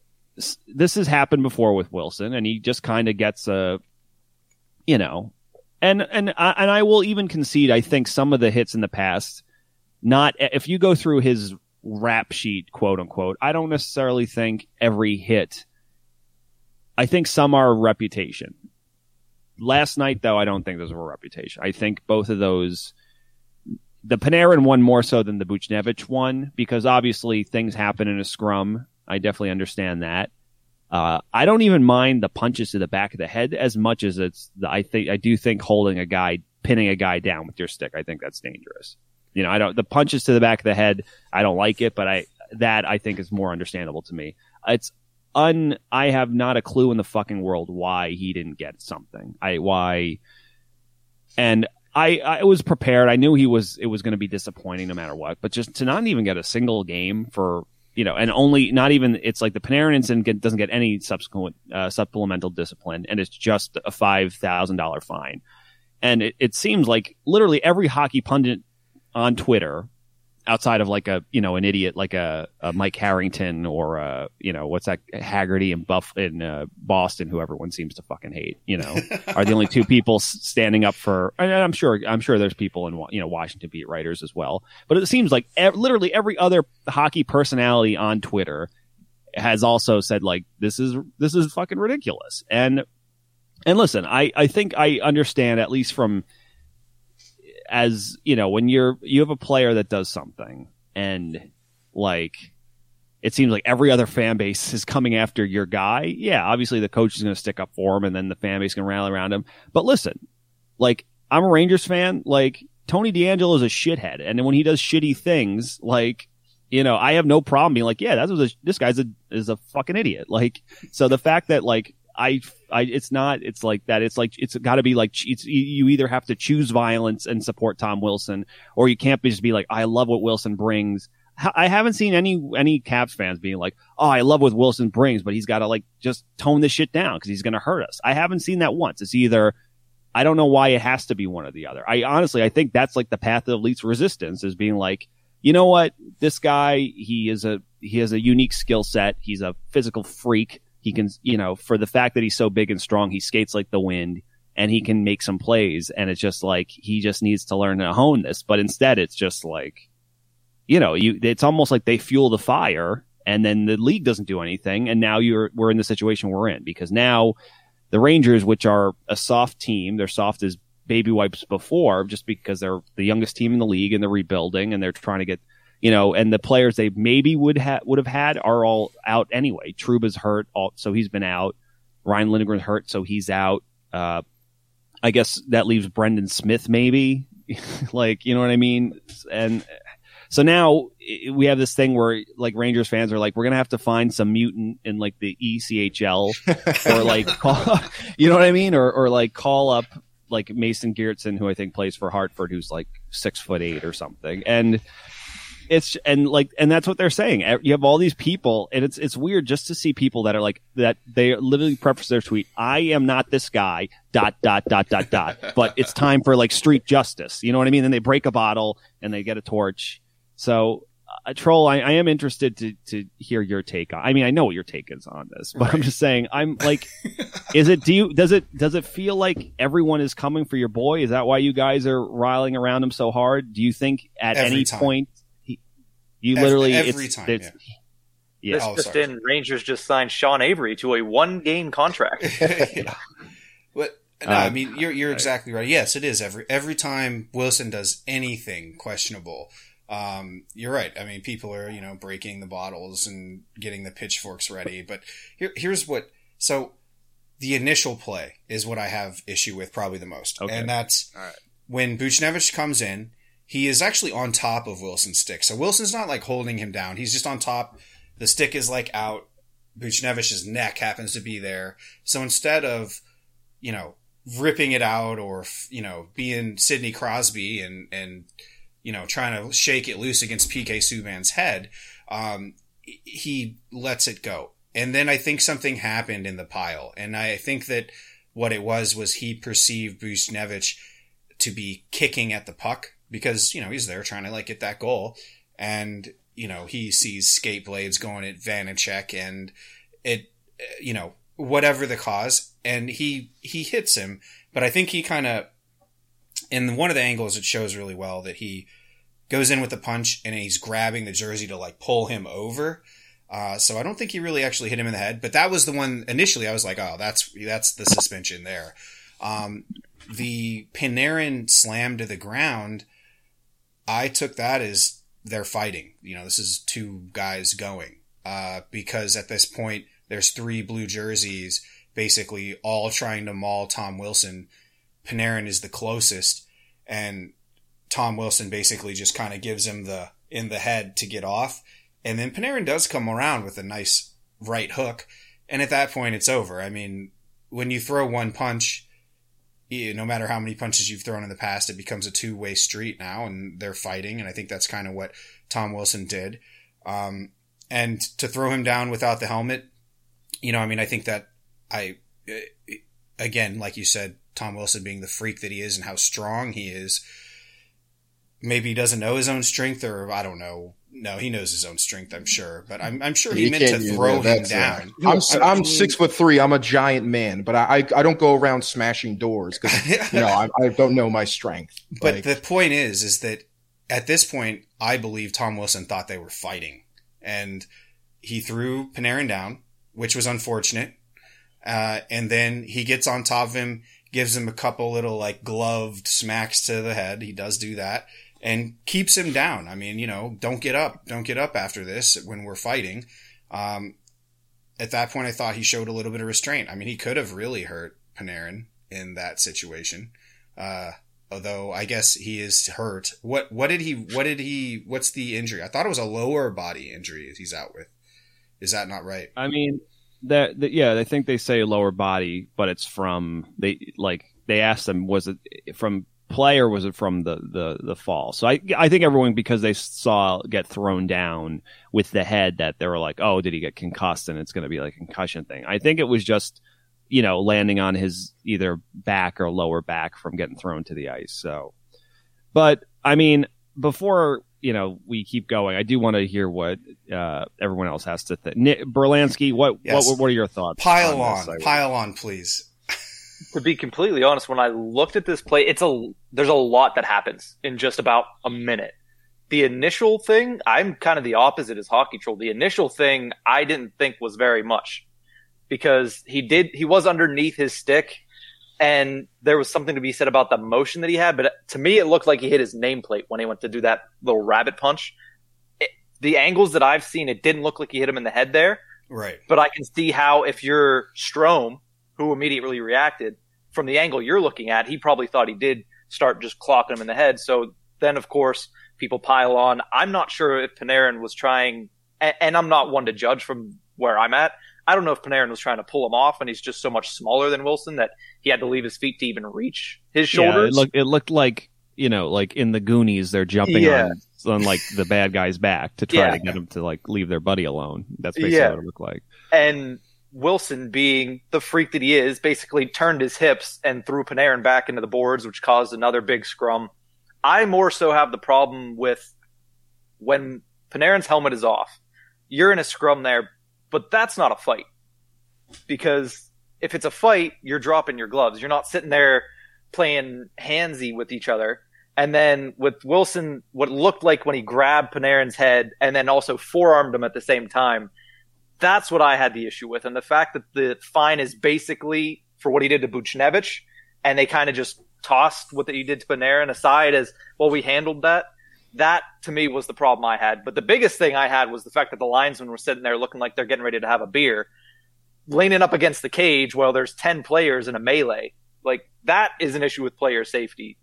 this has happened before with Wilson and he just kind of gets a, you know, and and I, and I will even concede. I think some of the hits in the past, not if you go through his rap sheet, quote unquote. I don't necessarily think every hit. I think some are reputation. Last night, though, I don't think those were reputation. I think both of those, the Panarin one more so than the Buchnevich one, because obviously things happen in a scrum. I definitely understand that. Uh, I don't even mind the punches to the back of the head as much as it's the, I think I do think holding a guy, pinning a guy down with your stick. I think that's dangerous. You know, I don't the punches to the back of the head. I don't like it, but I that I think is more understandable to me. It's un. I have not a clue in the fucking world why he didn't get something. I why, and I I was prepared. I knew he was it was going to be disappointing no matter what. But just to not even get a single game for you know, and only not even it's like the Panarin incident get, doesn't get any subsequent uh, supplemental discipline, and it's just a five thousand dollar fine. And it, it seems like literally every hockey pundit on Twitter, outside of like a you know an idiot like a, a Mike Harrington or a, you know what's that Haggerty and Buff in uh, Boston, who everyone seems to fucking hate, you know, *laughs* are the only two people standing up for. And I'm sure I'm sure there's people in you know Washington beat writers as well, but it seems like ev- literally every other hockey personality on Twitter has also said like this is this is fucking ridiculous and and listen i i think i understand at least from as you know when you're you have a player that does something and like it seems like every other fan base is coming after your guy. Yeah obviously the coach is going to stick up for him and then the fan base can rally around him. But listen like i'm a rangers fan. Like tony d'angelo is a shithead. And when he does shitty things like you know i have no problem being like yeah that's what this- this guy's a is a fucking idiot. Like so the fact that like I, I, it's not, it's like that. It's like, it's got to be like, it's, you either have to choose violence and support Tom Wilson, or you can't just be like, I love what Wilson brings. I haven't seen any, any Caps fans being like, oh, I love what Wilson brings, but he's got to like just tone this shit down because he's going to hurt us. I haven't seen that once. It's either, I don't know why it has to be one or the other. I honestly, I think that's like the path of least resistance is being like, you know what? This guy, he is a, he has a unique skill set. He's a physical freak. He can, you know, for the fact that he's so big and strong, he skates like the wind and he can make some plays. And it's just like, he just needs to learn to hone this. But instead, it's just like, you know, you, it's almost like they fuel the fire and then the league doesn't do anything. And now you're, we're in the situation we're in because now the Rangers, which are a soft team, they're soft as baby wipes before just because they're the youngest team in the league and they're rebuilding and they're trying to get you know, and the players they maybe would have would have had are all out anyway. Trouba's hurt, all, so he's been out. Ryan Lindgren's hurt, so he's out. Uh, I guess that leaves Brendan Smith, maybe. *laughs* like, you know what I mean? And so now we have this thing where like Rangers fans are like, we're gonna have to find some mutant in like the E ECHL *laughs* or like call, *laughs* you know what I mean, or or like call up like Mason Geertsen, who I think plays for Hartford, who's like six foot eight or something, and it's and like and that's what they're saying. You have all these people, and it's it's weird just to see people that are like that. They literally preface their tweet, "I am not this guy." Dot dot dot dot dot. *laughs* But it's time for like street justice. You know what I mean? And they break a bottle and they get a torch. So, uh, troll, I, I am interested to to hear your take on. I mean, I know what your take is on this, but I'm just saying. I'm *laughs* like, is it? Do you? Does it? Does it feel like everyone is coming for your boy? Is that why you guys are riling around him so hard? Do you think at Every any time. point you literally every it's, time, it's- yeah. This Oh, just sorry. in, Rangers just signed Sean Avery to a one game contract. *laughs* yeah. But no, Uh, I mean you're you're exactly right. Yes, it is every every time Wilson does anything questionable. Um, you're right. I mean, people are you know breaking the bottles and getting the pitchforks ready. But here, here's what. So the initial play is what I have issue with probably the most. Okay. And that's All right. when Buchnevich comes in, he is actually on top of Wilson's stick. So Wilson's not like holding him down. He's just on top. The stick is like out. Buchnevich's neck happens to be there. So instead of, you know, ripping it out or, you know, being Sidney Crosby and, and, you know, trying to shake it loose against PK Subban's head, um, he lets it go. And then I think something happened in the pile. And I think that what it was was he perceived Buchnevich to be kicking at the puck because, you know, he's there trying to like get that goal. And, you know, he sees skate blades going at Vanecek and it, you know, whatever the cause. And he, he hits him, but I think he kind of, in one of the angles, it shows really well that he goes in with a punch and he's grabbing the jersey to like pull him over. Uh, so I don't think he really actually hit him in the head, but that was the one initially I was like, oh, that's, that's the suspension there. Um, the Panarin slam to the ground, I took that as they're fighting. You know, this is two guys going, uh, because at this point there's three blue jerseys basically all trying to maul Tom Wilson. Panarin is the closest and Tom Wilson basically just kind of gives him the in the head to get off. And then Panarin does come around with a nice right hook. And at that point, it's over. I mean, when you throw one punch, you, no matter how many punches you've thrown in the past, it becomes a two way street now, and they're fighting. And I think that's kind of what Tom Wilson did. Um, and to throw him down without the helmet, you know, I mean, I think that I, again, like you said, Tom Wilson being the freak that he is and how strong he is, maybe he doesn't know his own strength, or I don't know. No, he knows his own strength, I'm sure, but I'm, I'm sure he, You meant to throw that. him down. uh, I'm s- I'm six foot three. I'm a giant man, but I I, I don't go around smashing doors because *laughs* you know I, I don't know my strength. But Like, the point is, is that at this point, I believe Tom Wilson thought they were fighting, and he threw Panarin down, which was unfortunate. Uh, and then he gets on top of him, gives him a couple little like gloved smacks to the head. He does do that and keeps him down. I mean, you know, don't get up, don't get up after this when we're fighting. Um, at that point, I thought he showed a little bit of restraint. I mean, he could have really hurt Panarin in that situation. Uh, although I guess he is hurt. What what did he what did he what's the injury? I thought it was a lower body injury he's out with. Is that not right? I mean, that, that yeah, I think they say lower body, but it's from they like they asked them was it from play or was it from the the the fall? So I I think everyone because they saw get thrown down with the head that they were like, oh, did he get concussed and it's going to be like a concussion thing. I think it was just you know landing on his either back or lower back from getting thrown to the ice. So, but I mean, before you know we keep going, I do want to hear what uh, everyone else has to think. Nick Berlansky, what Yes. what what are your thoughts? Pile on, on, pile on, please. To be completely honest, when I looked at this play, it's a there's a lot that happens in just about a minute. The initial thing, I'm kind of the opposite as hockey troll. The initial thing I didn't think was very much because he did he was underneath his stick and there was something to be said about the motion that he had, but to me it looked like he hit his nameplate when he went to do that little rabbit punch. It, the angles that I've seen, it didn't look like he hit him in the head there Right. but I can see how if you're Strome, who immediately reacted from the angle you're looking at, he probably thought he did start just clocking him in the head. So then, of course, people pile on. I'm not sure if Panarin was trying, and, and I'm not one to judge from where I'm at. I don't know if Panarin was trying to pull him off, and he's just so much smaller than Wilson that he had to leave his feet to even reach his Yeah, shoulders. it looked it looked like you know like in the Goonies they're jumping Yeah. on on like the bad guy's back to try Yeah. to get him to like leave their buddy alone. That's basically Yeah. what it looked like. and Wilson, being the freak that he is, basically turned his hips and threw Panarin back into the boards, which caused another big scrum. I more so have the problem with when Panarin's helmet is off. You're in a scrum there, but that's not a fight. Because if it's a fight, you're dropping your gloves. You're not sitting there playing handsy with each other. And then with Wilson, what looked like when he grabbed Panarin's head and then also forearmed him at the same time, that's what I had the issue with. And the fact that the fine is basically for what he did to Buchnevich, and they kind of just tossed what he did to Panarin aside as, well, we handled that. That to me was the problem I had. But the biggest thing I had was the fact that the linesmen were sitting there looking like they're getting ready to have a beer. leaning up against the cage while there's 10 players in a melee. Like that is an issue with player safety.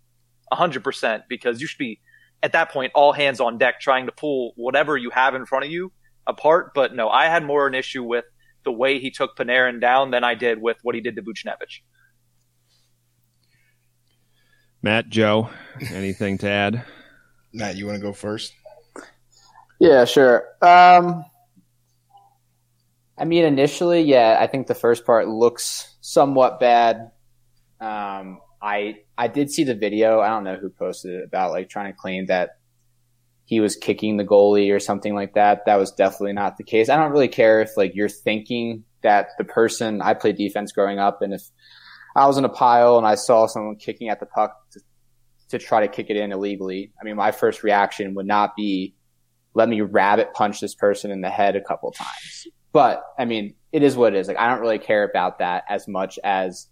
100% because you should be at that point all hands on deck trying to pull whatever you have in front of you apart. But no, I had more an issue with the way he took Panarin down than I did with what he did to Buchnevich. Matt, Joe, anything to add? Matt, you want to go first? Yeah, sure. Um, I mean, initially, yeah, I think the first part looks somewhat bad. Um, I I did see the video. I don't know who posted it about like trying to claim that he was kicking the goalie or something like that. That was definitely not the case. I don't really care if like you're thinking that the person I played defense growing up, and if I was in a pile and I saw someone kicking at the puck to, to try to kick it in illegally, I mean, my first reaction would not be let me rabbit punch this person in the head a couple times. But I mean, it is what it is. Like I don't really care about that as much as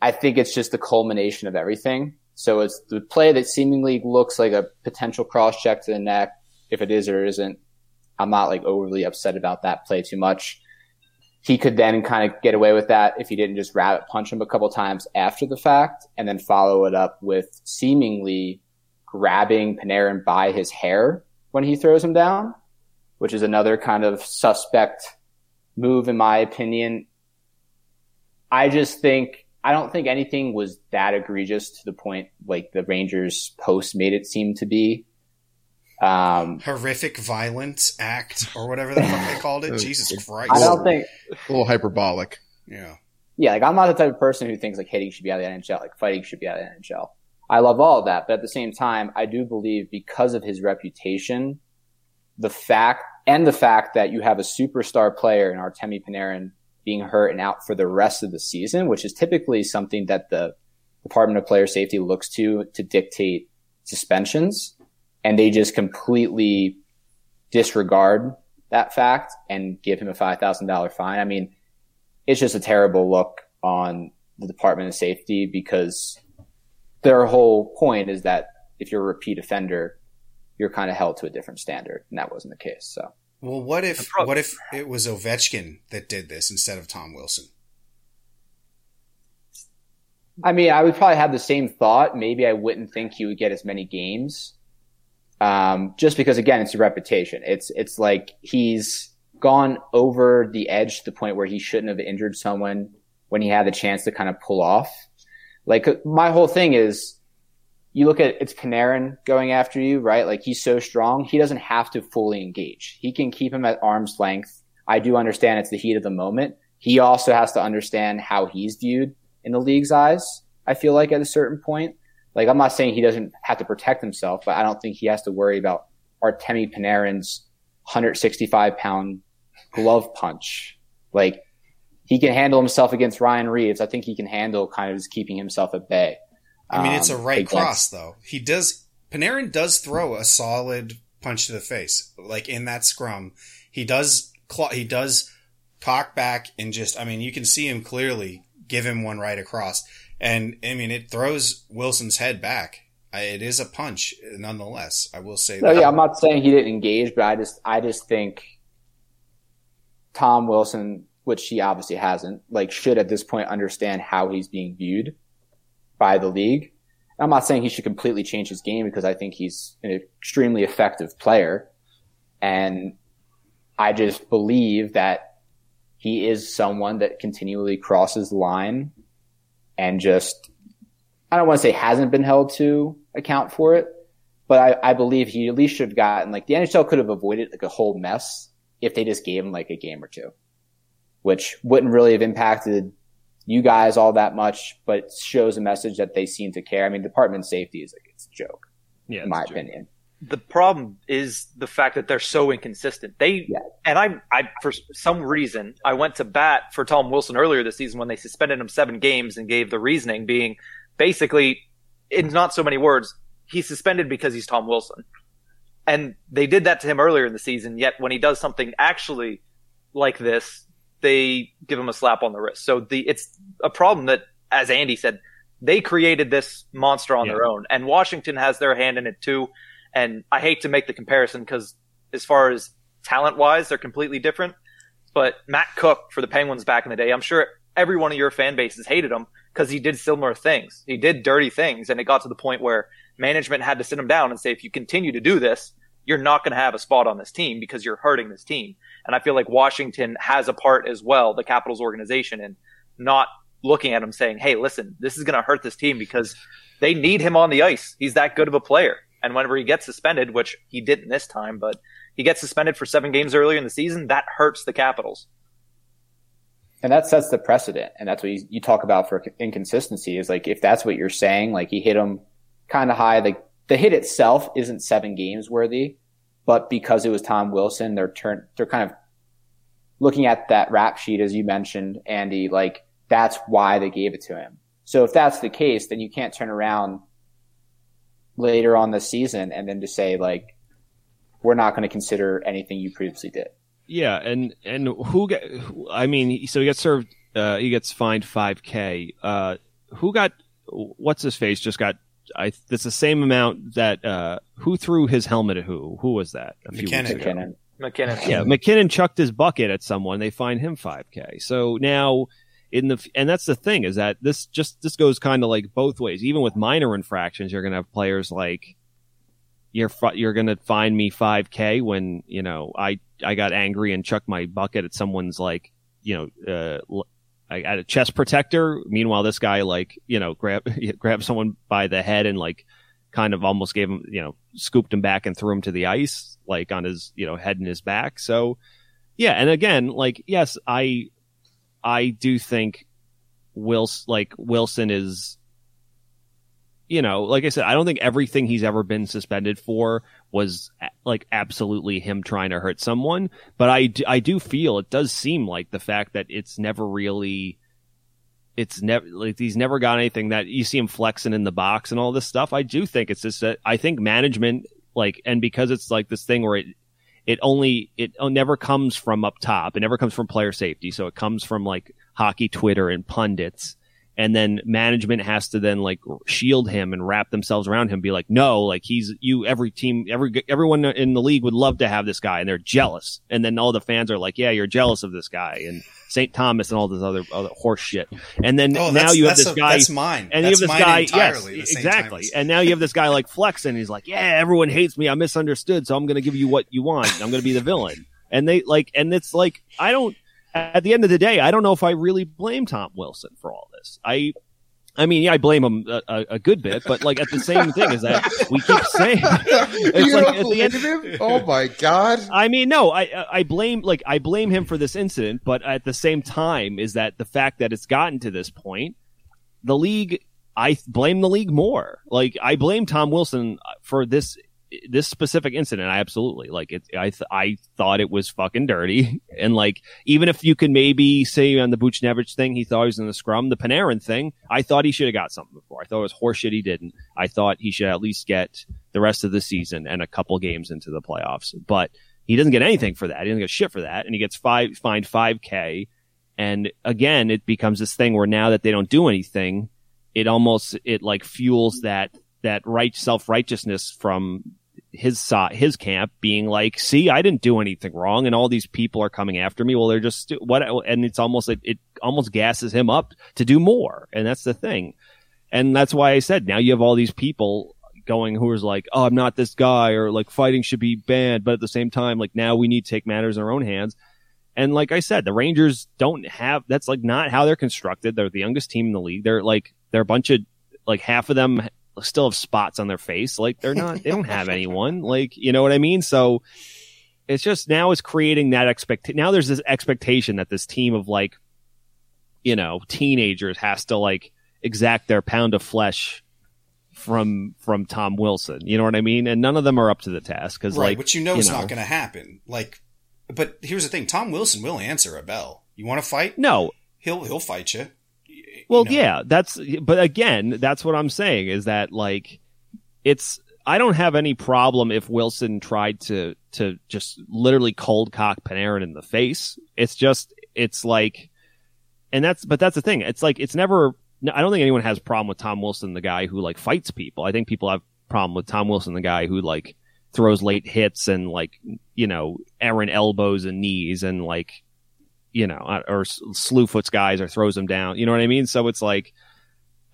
I think it's just the culmination of everything. So it's the play that seemingly looks like a potential cross check to the neck. If it is or isn't, I'm not like overly upset about that play too much. He could then kind of get away with that if he didn't just rabbit punch him a couple times after the fact and then follow it up with seemingly grabbing Panarin by his hair when he throws him down, which is another kind of suspect move in my opinion. I just think I don't think anything was that egregious to the point like the Rangers post made it seem to be. Um, Horrific violence act or whatever the fuck they called it. *laughs* Jesus Christ. I don't think a little hyperbolic. Yeah. Yeah, like I'm not the type of person who thinks like hitting should be out of the NHL, like fighting should be out of the NHL. I love all of that, but at the same time, I do believe because of his reputation, the fact and the fact that you have a superstar player in Artemi Panarin being hurt and out for the rest of the season, which is typically something that the Department of Player Safety looks to to dictate suspensions. And they just completely disregard that fact and give him a $5,000 fine. I mean, it's just a terrible look on the Department of Safety because their whole point is that if you're a repeat offender, you're kind of held to a different standard. And that wasn't the case. So. Well, what if what if it was Ovechkin that did this instead of Tom Wilson? I mean, I would probably have the same thought. Maybe I wouldn't think he would get as many games, um, just because again, it's a reputation. It's it's like he's gone over the edge to the point where he shouldn't have injured someone when he had the chance to kind of pull off. Like my whole thing is you look at it's Panarin going after you, right? Like he's so strong, he doesn't have to fully engage. He can keep him at arm's length. I do understand it's the heat of the moment. He also has to understand how he's viewed in the league's eyes. I feel like at a certain point, like I'm not saying he doesn't have to protect himself, but I don't think he has to worry about Artemi Panarin's 165 pound glove punch. Like he can handle himself against Ryan Reaves. I think he can handle kind of just keeping himself at bay. I mean, it's a um, right um, cross though. He does. Panarin does throw a solid punch to the face, like in that scrum. He does. Claw, He does cock back and just. I mean, you can see him clearly give him one right across, and I mean, it throws Wilson's head back. It is a punch, nonetheless. I will say. No, that. yeah, I'm not saying he didn't engage, but I just, I just think Tom Wilson, which he obviously hasn't, like, should at this point understand how he's being viewed by the league. I'm not saying he should completely change his game because I think he's an extremely effective player. And I just believe that he is someone that continually crosses the line and just, I don't want to say hasn't been held to account for it, but I, I believe he at least should have gotten like the NHL could have avoided like a whole mess if they just gave him like a game or two, which wouldn't really have impacted you guys all that much, but shows a message that they seem to care. I mean, Department Safety is like it's a joke, yeah, in my opinion. The problem is the fact that they're so inconsistent. They yeah. and I, I for some reason, I went to bat for Tom Wilson earlier this season when they suspended him seven games and gave the reasoning being basically, in not so many words, he's suspended because he's Tom Wilson, and they did that to him earlier in the season. Yet when he does something actually like this, they give him a slap on the wrist. So the it's a problem that, as Andy said, they created this monster on yeah. their own, and Washington has their hand in it too. And I hate to make the comparison because, as far as talent wise, they're completely different. but Matt Cooke for the Penguins back in the day, I'm sure every one of your fan bases hated him because he did similar things. He did dirty things, and it got to the point where management had to sit him down and say, if you continue to do this, you're not going to have a spot on this team because you're hurting this team. And I feel like Washington has a part as well, the Capitals organization, in not looking at him saying, hey, listen, this is going to hurt this team because they need him on the ice. He's that good of a player. And whenever he gets suspended, which he didn't this time, but he gets suspended for seven games earlier in the season, that hurts the Capitals and that sets the precedent and that's what you, you, talk about for inconsistency is like if that's what you're saying like he hit him kind of high like the hit itself isn't seven games worthy but because it was tom wilson they're turn they're kind of looking at that rap sheet as you mentioned andy like that's why they gave it to him so if that's the case then you can't turn around later on the season and then just say like we're not going to consider anything you previously did yeah, and and who get? I mean, so he gets served. Uh, he gets fined five k. Uh, who got? What's his face? Just got. I. It's the same amount that. Uh, who threw his helmet at who? Who was that? A few MacKinnon. weeks ago? MacKinnon. Yeah, MacKinnon chucked his bucket at someone. They fined him five k. So now in the and that's the thing is that this just this goes kind of like both ways. Even with minor infractions, you're going to have players like you're you're going to find me 5k when you know I I got angry and chucked my bucket at someone's like you know uh, I had a chest protector. Meanwhile, this guy like you know grab *laughs* grabbed someone by the head and like kind of almost gave him you know scooped him back and threw him to the ice like on his you know head and his back. So yeah, and again like yes I I do think Wilson like Wilson is you know, like I said, I don't think everything he's ever been suspended for was like absolutely him trying to hurt someone. But I, I do feel it does seem like the fact that it's never really, it's never like he's never got anything that you see him flexing in the box and all this stuff. I do think it's just that I think management like, and because it's like this thing where it, it only, it never comes from up top. It never comes from player safety. So it comes from like hockey Twitter and pundits and then management has to then like shield him and wrap themselves around him be like no like he's you every team every everyone in the league would love to have this guy and they're jealous. And then all the fans are like yeah you're jealous of this guy and St. Thomas and all this other, other horse shit. And then oh, now you have this a, guy that's mine. and that's you have this guy yes exactly. And now you have this guy like Flex and he's like yeah everyone hates me I'm misunderstood so I'm going to give you what you want I'm going to be the villain. And they like and it's like I don't at the end of the day, I don't know if I really blame Tom Wilson for all this. I, I mean, yeah, I blame him a, a, a good bit, but like at the same thing is that we keep saying *laughs* it's you like at the end of him. Oh my god! I mean, no, I I blame like I blame him for this incident, but at the same time is that the fact that it's gotten to this point, the league. I blame the league more. Like I blame Tom Wilson for this this specific incident, I absolutely like it. I th- I thought it was fucking dirty, *laughs* and like even if you can maybe say on the Buchnevich thing, he thought he was in the scrum. The Panarin thing, I thought he should have got something before. I thought it was horseshit. He didn't. I thought he should at least get the rest of the season and a couple games into the playoffs. But he doesn't get anything for that. He doesn't get shit for that, and he gets five fined five k. And again, it becomes this thing where now that they don't do anything, it almost it like fuels that that right self righteousness from his his camp being like, see, I didn't do anything wrong and all these people are coming after me. Well, they're just what, and it's almost, it, it almost gasses him up to do more. And that's the thing. And that's why I said now you have all these people going who is like, oh, I'm not this guy or like fighting should be banned. But at the same time, like now we need to take matters in our own hands. And like I said, the Rangers don't have, that's like not how they're constructed. They're the youngest team in the league. They're like, they're a bunch of, like half of them still have spots on their face. Like they're not, they don't have *laughs* anyone. Like, you know what I mean? So it's just now it's creating that expect. Now there's this expectation that this team of like, you know, teenagers has to like exact their pound of flesh from from Tom Wilson. You know what I mean? And none of them are up to the task because right, like, which you know is not going to happen. Like, but here's the thing: Tom Wilson will answer a bell. You want to fight? No, he'll he'll fight you. Well, know. yeah, that's, but again, that's what I'm saying is that like, it's, I don't have any problem if Wilson tried to, to just literally cold cock Panarin in the face. It's just, it's like, and that's, but that's the thing. It's like, it's never, I don't think anyone has problem with Tom Wilson, the guy who like fights people. I think people have problem with Tom Wilson, the guy who like throws late hits and like, you know, errant elbows and knees and like you know, uh, or Slewfoot's guys or throws them down. You know what I mean? So it's like,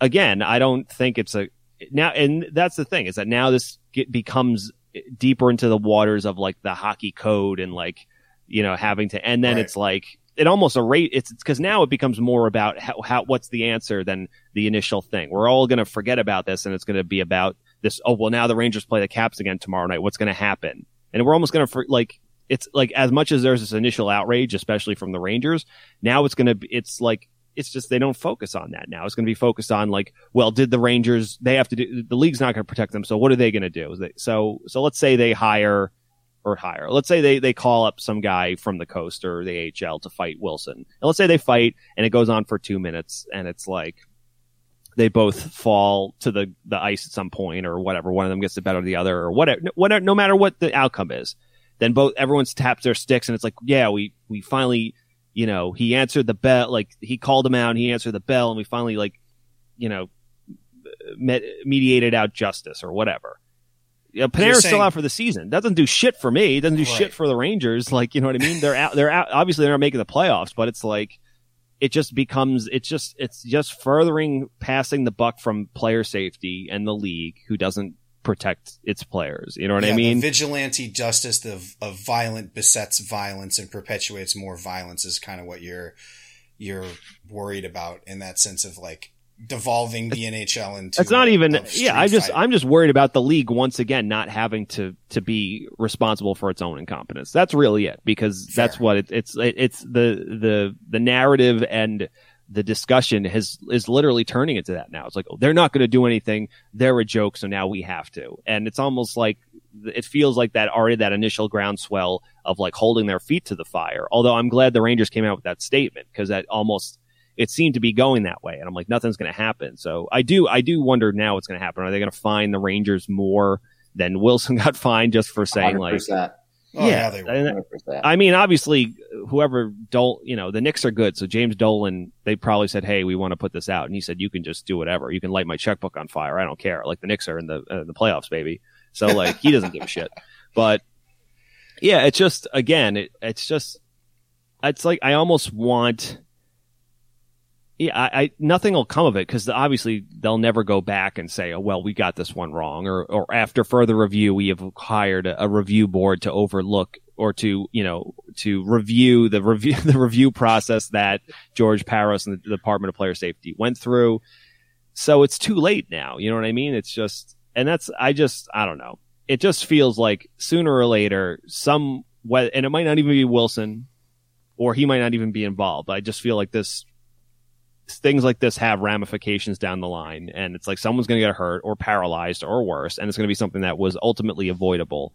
again, I don't think it's a now, and that's the thing is that now this get, becomes deeper into the waters of like the hockey code and like you know having to, and then right. it's like it almost a rate. It's because now it becomes more about how, how what's the answer than the initial thing. We're all going to forget about this, and it's going to be about this. Oh well, now the Rangers play the Caps again tomorrow night. What's going to happen? And we're almost going to like it's like as much as there's this initial outrage, especially from the Rangers. Now it's to be it's like it's just they don't focus on that now. It's going to be focused on like, well, did the Rangers? They have to do. The league's not going to protect them, so what are they going to do? So so let's say they hire or hire. Let's say they they call up some guy from the coast or the AHL to fight Wilson, and let's say they fight and it goes on for two minutes, and it's like they both fall to the the ice at some point or whatever. One of them gets the better of the other or whatever. Whatever. No matter what the outcome is, then both everyone's taps their sticks, and it's like, yeah, we we finally you know, he answered the bell, like he called him out and he answered the bell and we finally like, you know, met, mediated out justice or whatever. Yeah, Panarin's saying, still out for the season. Doesn't do shit for me. Doesn't do right. shit for the Rangers. Like, you know what I mean? They're out, they're out, obviously they're not making the playoffs, but it's like, it just becomes, it's just, it's just furthering passing the buck from player safety and the league who doesn't protect its players. You know what yeah, I mean? vigilante justice of, of violent besets violence and perpetuates more violence is kind of what you're you're worried about in that sense of like devolving the NHL into. It's not even. Yeah, I just I'm just worried about the league once again not having to to be responsible for its own incompetence. That's really it because Fair. that's what it, it's it, it's the the the narrative and the discussion has is literally turning into that now. It's like, oh, they're not going to do anything. They're a joke, so now we have to. And it's almost like it feels like that already that initial groundswell of like holding their feet to the fire. Although I'm glad the Rangers came out with that statement because that almost it seemed to be going that way. And I'm like, nothing's going to happen. So I do I do wonder now what's going to happen. Are they going to find the Rangers more than Wilson *laughs* got fined just for saying 100%. like Oh, yeah, yeah I mean, obviously, whoever Dol, you know, the Knicks are good. So James Dolan, they probably said, "Hey, we want to put this out," and he said, "You can just do whatever. You can light my checkbook on fire. I don't care." Like the Knicks are in the uh, the playoffs, baby. So like he doesn't give a shit. But yeah, it's just again, it, it's just it's like I almost want yeah, I, I, nothing will come of it because obviously they'll never go back and say, "Oh, well, we got this one wrong," or or after further review, we have hired a, a review board to overlook or to you know to review the review *laughs* the review process that George Parros and the Department of Player Safety went through. So it's too late now. You know what I mean? It's just, and that's I just I don't know. It just feels like sooner or later, some and it might not even be Wilson, or he might not even be involved. I just feel like this things like this have ramifications down the line and it's like someone's going to get hurt or paralyzed or worse and it's going to be something that was ultimately avoidable.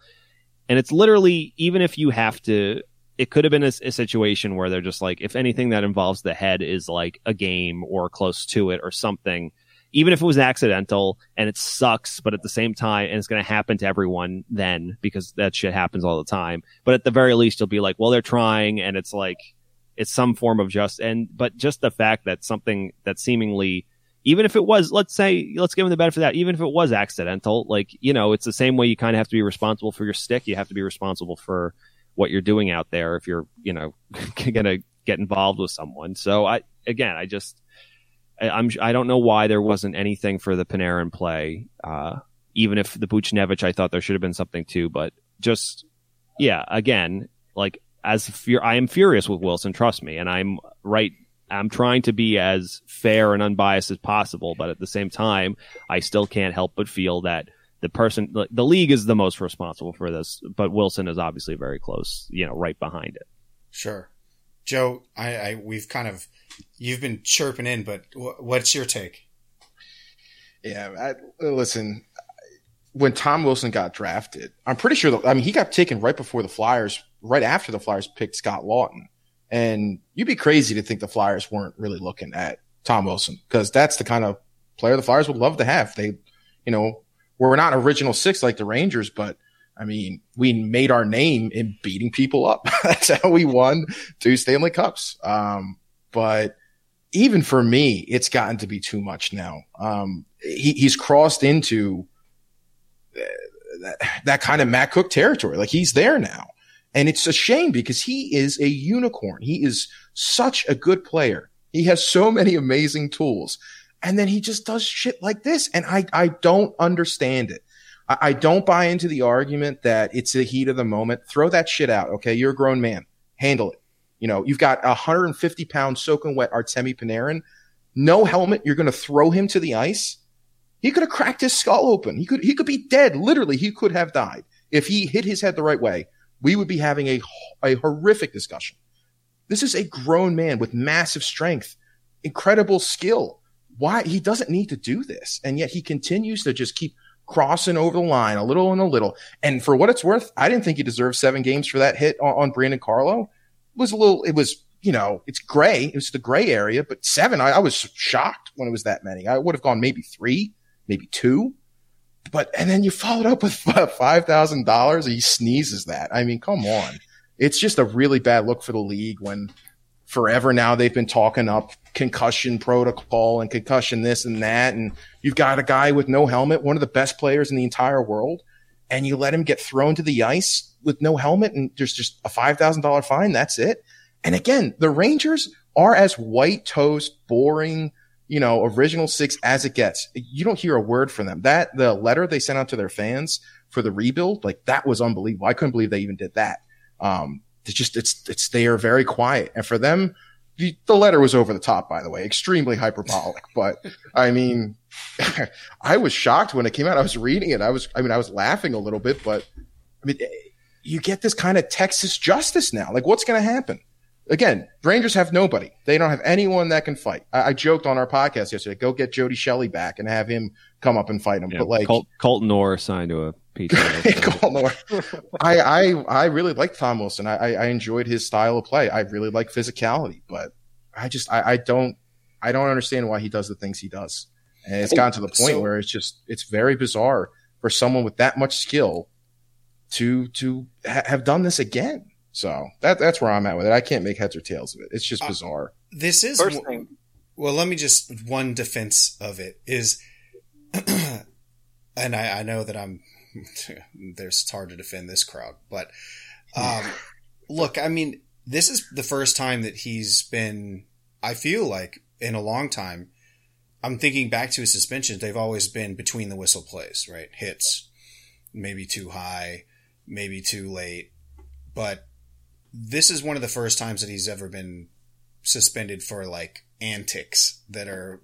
And it's literally even if you have to it could have been a, a, situation where they're just like if anything that involves the head is like a game or close to it or something even if it was accidental and it sucks but at the same time and it's going to happen to everyone then because that shit happens all the time but at the very least you'll be like well they're trying and it's like it's some form of just and but just the fact that something that seemingly even if it was let's say let's give him the benefit of that even if it was accidental like you know it's the same way you kind of have to be responsible for your stick. You have to be responsible for what you're doing out there if you're you know *laughs* gonna get involved with someone. So i again i just I, i'm i don't know why there wasn't anything for the panarin play uh even if the Buchnevich, I thought there should have been something too, but just yeah, again, like as fur- I am furious with Wilson, trust me, and I'm right. I'm trying to be as fair and unbiased as possible, but at the same time, I still can't help but feel that the person, the league is the most responsible for this, but Wilson is obviously very close, you know, right behind it. Sure, Joe. I, I we've kind of you've been chirping in, but what's your take? Yeah, I, listen. When Tom Wilson got drafted, I'm pretty sure. The, I mean, he got taken right before the Flyers right after the Flyers picked Scott Laughton. And you'd be crazy to think the Flyers weren't really looking at Tom Wilson because that's the kind of player the Flyers would love to have. They, you know, we're not original six like the Rangers, but I mean, we made our name in beating people up. *laughs* that's how we won two Stanley Cups. Um, but even for me, it's gotten to be too much now. Um, he, he's crossed into uh, that, that kind of Matt Cooke territory. Like he's there now. And it's a shame because he is a unicorn. He is such a good player. He has so many amazing tools. And then he just does shit like this. And I, I don't understand it. I, I don't buy into the argument that it's the heat of the moment. Throw that shit out. Okay. You're a grown man. Handle it. You know, you've got a 150 pound soaking wet Artemi Panarin. No helmet. You're going to throw him to the ice. He could have cracked his skull open. He could, he could be dead. Literally, he could have died if he hit his head the right way. We would be having a, a horrific discussion. This is a grown man with massive strength, incredible skill. Why he doesn't need to do this. And yet he continues to just keep crossing over the line a little and a little. And for what it's worth, I didn't think he deserved seven games for that hit on, on Brandon Carlo. It was a little, it was, you know, it's gray. It was the gray area, but seven, I, I was shocked when it was that many. I would have gone maybe three, maybe two. But, and then you followed up with *laughs* $5,000. He sneezes that. I mean, come on. It's just a really bad look for the league when forever now they've been talking up concussion protocol and concussion this and that. And you've got a guy with no helmet, one of the best players in the entire world, and you let him get thrown to the ice with no helmet and there's just a $5,000 fine. That's it. And again, the Rangers are as white toast, boring, you know, original six as it gets. You don't hear a word from them. That the letter they sent out to their fans for the rebuild, like that was unbelievable. I couldn't believe they even did that. Um, it's just, it's, it's, they are very quiet. And for them, the, the letter was over the top, by the way, extremely hyperbolic, *laughs* but I mean, *laughs* I was shocked when it came out. I was reading it. I was, I mean, I was laughing a little bit, but I mean, you get this kind of Texas justice now. Like what's going to happen? Again, Rangers have nobody. They don't have anyone that can fight. I, I joked on our podcast yesterday, go get Jody Shelley back and have him come up and fight him. Yeah, but like Col- Colton Orr signed to a pizza. *laughs* Colton Orr. I, I, I really like Tom Wilson. I, I enjoyed his style of play. I really like physicality, but I just, I, I don't, I don't understand why he does the things he does. And it's gotten to the point So- where it's just, it's very bizarre for someone with that much skill to, to ha- have done this again. So that, that's where I'm at with it. I can't make heads or tails of it. It's just Uh, bizarre. This is First thing, Well, let me just one defense of it is, *clears throat* and I, I know that I'm *laughs* there's it's hard to defend this crowd, but um, *laughs* look, I mean, this is the first time that he's been. I feel like in a long time. I'm thinking back to his suspensions. They've always been between the whistle plays, right? Hits, maybe too high, maybe too late, but this is one of the first times that he's ever been suspended for like antics that are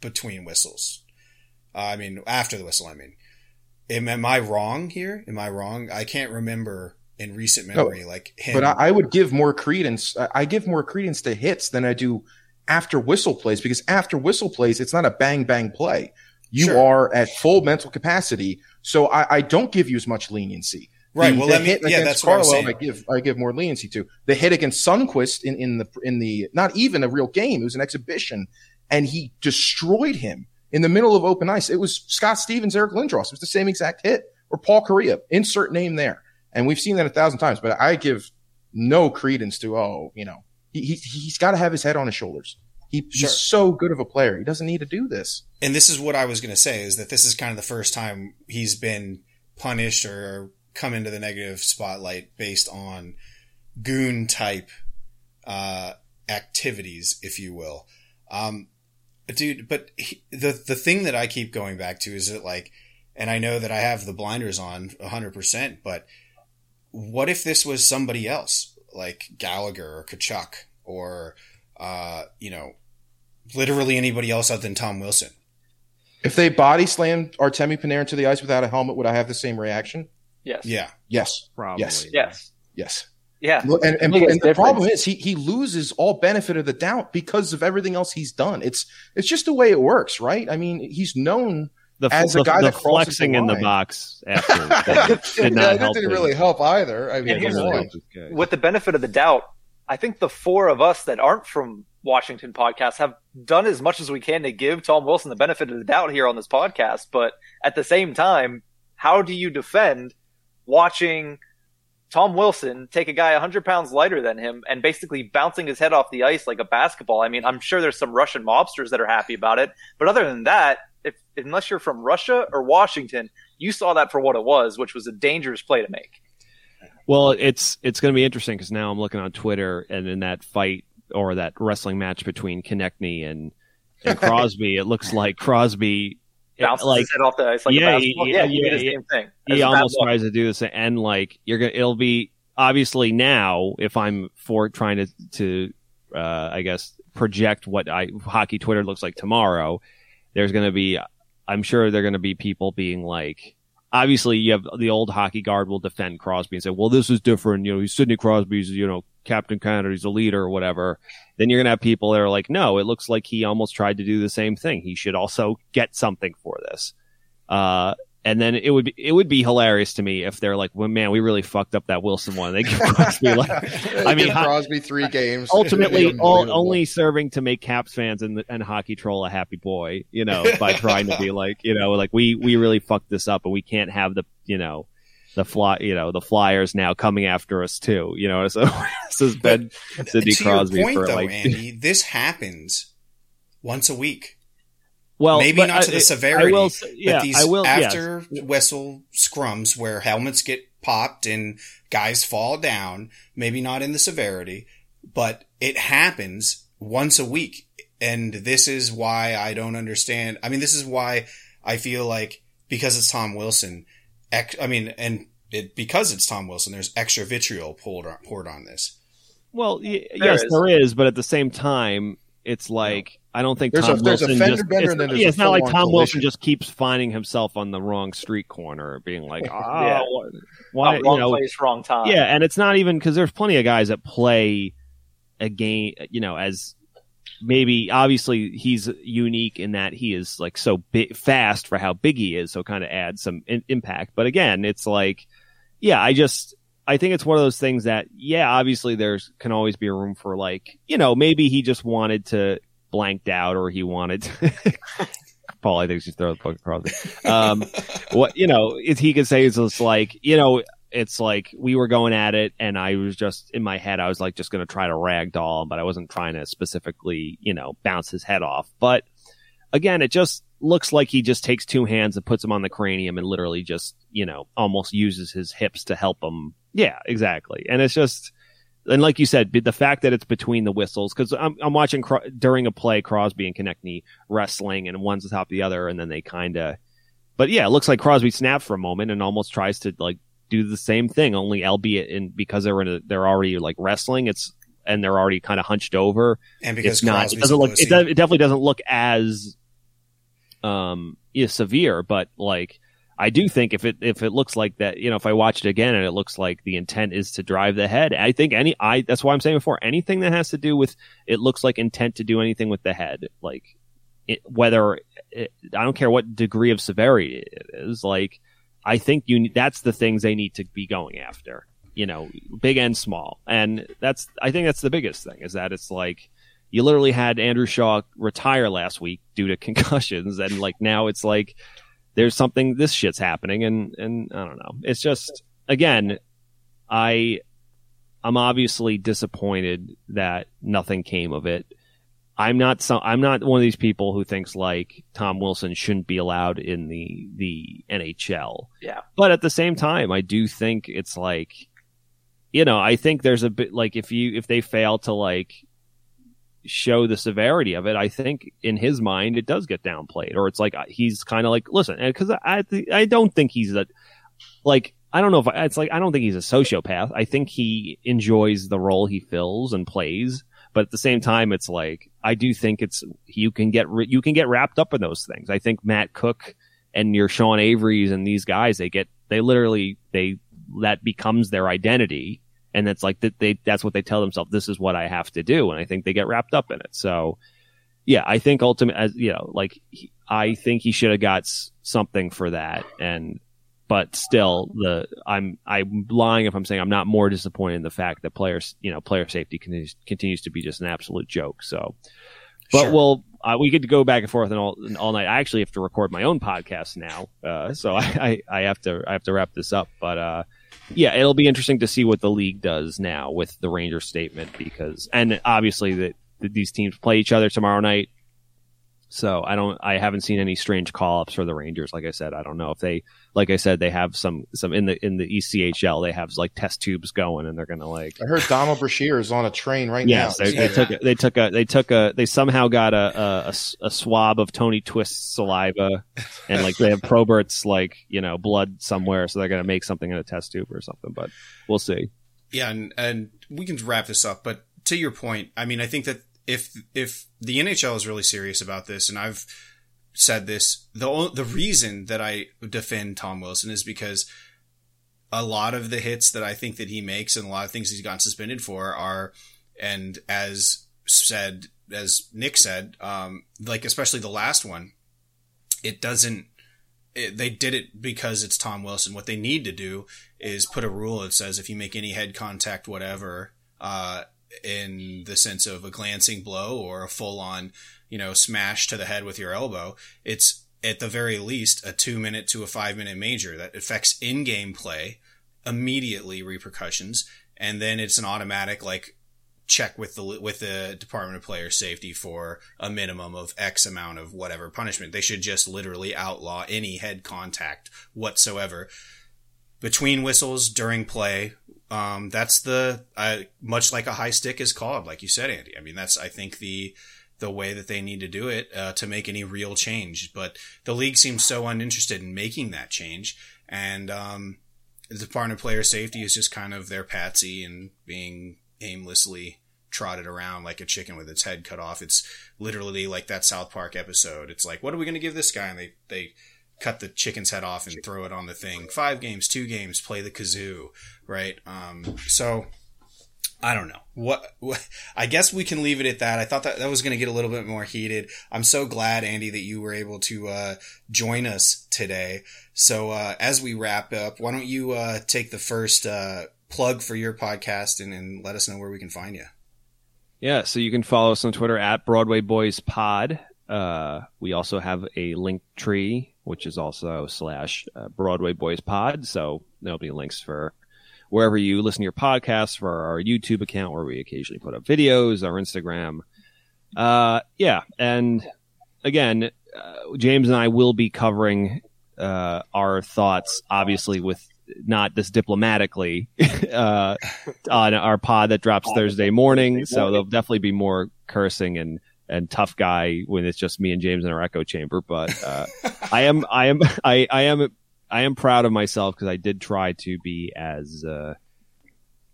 between whistles. Uh, I mean, after the whistle. I mean, am, am I wrong here? Am I wrong? I can't remember in recent memory like him. But I, I would give more credence. I- I give more credence to hits than I do after whistle plays because after whistle plays, it's not a bang bang play. You Sure. are at full mental capacity, so I, I don't give you as much leniency. Right. The- well, let me. Yeah, that's what I'm saying. I give I give more leniency to the hit against Sundqvist in, in the in the not even a real game. It was an exhibition, and he destroyed him in the middle of open ice. It was Scott Stevens, Eric Lindros. It was the same exact hit, or Paul Kariya. Insert name there, and we've seen that a thousand times. But I give no credence to oh, you know, he, he he's got to have his head on his shoulders. He, Sure. He's so good of a player. He doesn't need to do this. and this is what I was going to say is that this is kind of the first time he's been punished or come into the negative spotlight based on goon type uh, activities, if you will. Um, dude, but he, the the thing that I keep going back to is that like, and I know that I have the blinders on 100%, but what if this was somebody else, like Gallagher or Tkachuk or, uh, you know, literally anybody else other than Tom Wilson? If they body slammed Artemi Panarin to the ice without a helmet, would I have the same reaction? Yes, Yeah. Yes. Probably. Yes. yes, Yes. yeah. And, and, and the difference. problem is he he loses all benefit of the doubt because of everything else he's done. It's it's just the way it works, right? I mean, he's known. The, As a guy the that crosses flexing the in the box after that *laughs* did not that help. didn't him. really help either. I mean, And here's come the with the benefit of the doubt, I think the four of us that aren't from Washington podcast have done as much as we can to give Tom Wilson the benefit of the doubt here on this podcast. But at the same time, how do you defend watching Tom Wilson take a guy 100 pounds lighter than him and basically bouncing his head off the ice like a basketball? I mean, I'm sure there's some Russian mobsters that are happy about it. But other than that, if, unless you're from Russia or Washington, you saw that for what it was, which was a dangerous play to make. Well, it's it's going to be interesting because now I'm looking on Twitter, and in that fight or that wrestling match between Konecny and, and *laughs* Crosby, it looks like Crosby Bounces like his head off the ice like yeah, a basketball. he- Yeah, yeah, he the yeah. same thing. he It's a bad almost tries to do this, and like you're gonna, it'll be obviously now if I'm for trying to to uh, I guess project what I hockey Twitter looks like tomorrow. There's going to be, I'm sure there are going to be people being like, obviously you have the old hockey guard will defend Crosby and say, well, this is different. You know, he's Sidney Crosby's, you know, Captain Canada, he's a leader or whatever. Then you're going to have people that are like, no, it looks like he almost tried to do the same thing. He should also get something for this. Uh, and then it would be it would be hilarious to me if they're like, well, man, we really fucked up that Wilson one. They give *laughs* Crosby like, *laughs* I mean, Crosby three games. ultimately *laughs* all, only serving to make Caps fans and and hockey troll a happy boy, you know, by trying to be like, you know, like we we really fucked this up and we can't have the you know the fly you know the Flyers now coming after us too, you know. So this has been Sidney Crosby point, for though, like Andy, this happens once a week. Well Maybe but not to the severity, I will, yeah, but these I will yes. after whistle scrums where helmets get popped and guys fall down, maybe not in the severity, but it happens once a week. And this is why I don't understand. I mean, this is why I feel like because it's Tom Wilson, ex- I mean, and it, because it's Tom Wilson, there's extra vitriol poured on, poured on this. Well, y- There yes, is. there is, but at the same time, it's like I don't think There's Tom a- there's a Wilson just. bender it's, yeah, it's not like Tom Wilson just keeps finding himself on the wrong street corner, being like, *laughs* ah, oh, Yeah. why, Oh, wrong you know, place, wrong time. yeah, and it's not even because there's plenty of guys that play a game, you know, as maybe obviously he's unique in that he is like so big, fast for how big he is, so kind of adds some in- impact. But again, it's like, yeah, I just I think it's one of those things that yeah, obviously there's can always be a room for like you know maybe he just wanted to blanked out or he wanted. To *laughs* Paul, I think she's throw the puck across. Um, *laughs* what you know, if he could say is just like you know, it's like we were going at it, and I was just in my head, I was like just going to try to ragdoll but I wasn't trying to specifically, you know, bounce his head off. But again, it just looks like he just takes two hands and puts them on the cranium and literally just, you know, almost uses his hips to help him. Yeah, exactly. And it's just, and like you said, the fact that it's between the whistles, because I'm, I'm watching Cro- during a play Crosby and Konecny wrestling, and one's atop the other, and then they kind of. But yeah, it looks like Crosby snaps for a moment and almost tries to like do the same thing, only albeit in because they're in a, they're already like wrestling. It's and they're already kind of hunched over. And because It's not. It doesn't look. It, does, it definitely doesn't look as um yeah, severe, but like I do think if it if it looks like that, you know, if I watch it again and it looks like the intent is to drive the head, I think any I that's why I'm saying before anything that has to do with it looks like intent to do anything with the head, like it, whether it, I don't care what degree of severity it is, like I think you that's the things they need to be going after, you know, big and small, and that's I think that's the biggest thing is that it's like you literally had Andrew Shaw retire last week due to *laughs* concussions, and like now it's like there's something this shit's happening, and and I don't know. It's just again, I I'm obviously disappointed that nothing came of it. I'm not some. I'm not one of these people who thinks like Tom Wilson shouldn't be allowed in the the NHL. Yeah. But at the same time, I do think it's like, you know, I think there's a bit like if you if they fail to like show the severity of it, I think in his mind it does get downplayed, or it's like uh, he's kind of like, listen, because I I, don't think he's a like I don't know if I, it's like I don't think he's a sociopath. I think he enjoys the role he fills and plays, but at the same time, it's like I do think it's you can get you can get wrapped up in those things. I think Matt Cooke and your Sean Avery's and these guys they get they literally they that becomes their identity and it's like that they that's what they tell themselves this is what I have to do and I think they get wrapped up in it. So yeah, I think ultimate as you know like he, I think he should have got s- something for that and but still the I'm I'm lying if I'm saying I'm not more disappointed in the fact that players you know player safety continues continues to be just an absolute joke. So, but Sure. we'll uh, we get to go back and forth and all and all night. I actually have to record my own podcast now, uh, so *laughs* I, I I have to I have to wrap this up. But uh, yeah, it'll be interesting to see what the league does now with the Ranger statement because and obviously that these teams play each other tomorrow night. So I don't, I haven't seen any strange call ups for the Rangers. Like I said, I don't know if they, like I said, they have some, some in the, in the ECHL, they have like test tubes going and they're going to like, I heard Donald Brashear is on a train right yes, now. they, they took, a, they took a, they took a, they somehow got a, a, a swab of Tony Twist's saliva and like they have *laughs* Probert's like, you know, blood somewhere. So they're going to make something in a test tube or something, but we'll see. Yeah, and, and we can wrap this up, but to your point, I mean, I think that if if the NHL is really serious about this, and I've said this, the the reason that I defend Tom Wilson is because a lot of the hits that I think that he makes and a lot of things he's gotten suspended for are, and as said, as Nick said, um, like especially the last one, it doesn't. It, they did it because it's Tom Wilson. What they need to do is put a rule that says if you make any head contact, whatever, uh, in the sense of a glancing blow or a full on, you know, smash to the head with your elbow, it's at the very least a two minute to a five minute major that affects in game play, immediately repercussions, and then it's an automatic like check with the with the Department of Player Safety for a minimum of X amount of whatever punishment. They should just literally outlaw any head contact whatsoever between whistles during play. Um, that's the much like a high stick is called, like you said, Andy. I mean, that's I think the the way that they need to do it uh, to make any real change. But the league seems so uninterested in making that change, and um, the Department of Player Safety is just kind of their patsy and being aimlessly trotted around like a chicken with its head cut off. It's literally like that South Park episode. It's like, what are we going to give this guy? And they they cut the chicken's head off and throw it on the thing. Five games, two games, play the kazoo, right? Um, so I don't know what, what. I guess we can leave it at that. I thought that that was going to get a little bit more heated. I'm so glad, Andy, that you were able to uh, join us today. So uh, as we wrap up, why don't you uh, take the first uh, plug for your podcast and, and let us know where we can find you. Yeah, so you can follow us on Twitter at Broadway Boys Pod. Uh, we also have a link tree, which is also slash uh, Broadway Boys Pod. So there'll be links for wherever you listen to your podcasts, for our YouTube account where we occasionally put up videos, our Instagram. Uh, yeah, and again, uh, James and I will be covering uh, our thoughts, obviously with not this diplomatically, *laughs* uh, on our pod that drops *laughs* Thursday morning. So there'll definitely be more cursing and and tough guy when it's just me and James in our echo chamber. But uh, I am I am *laughs* I, I am I am proud of myself because I did try to be as uh,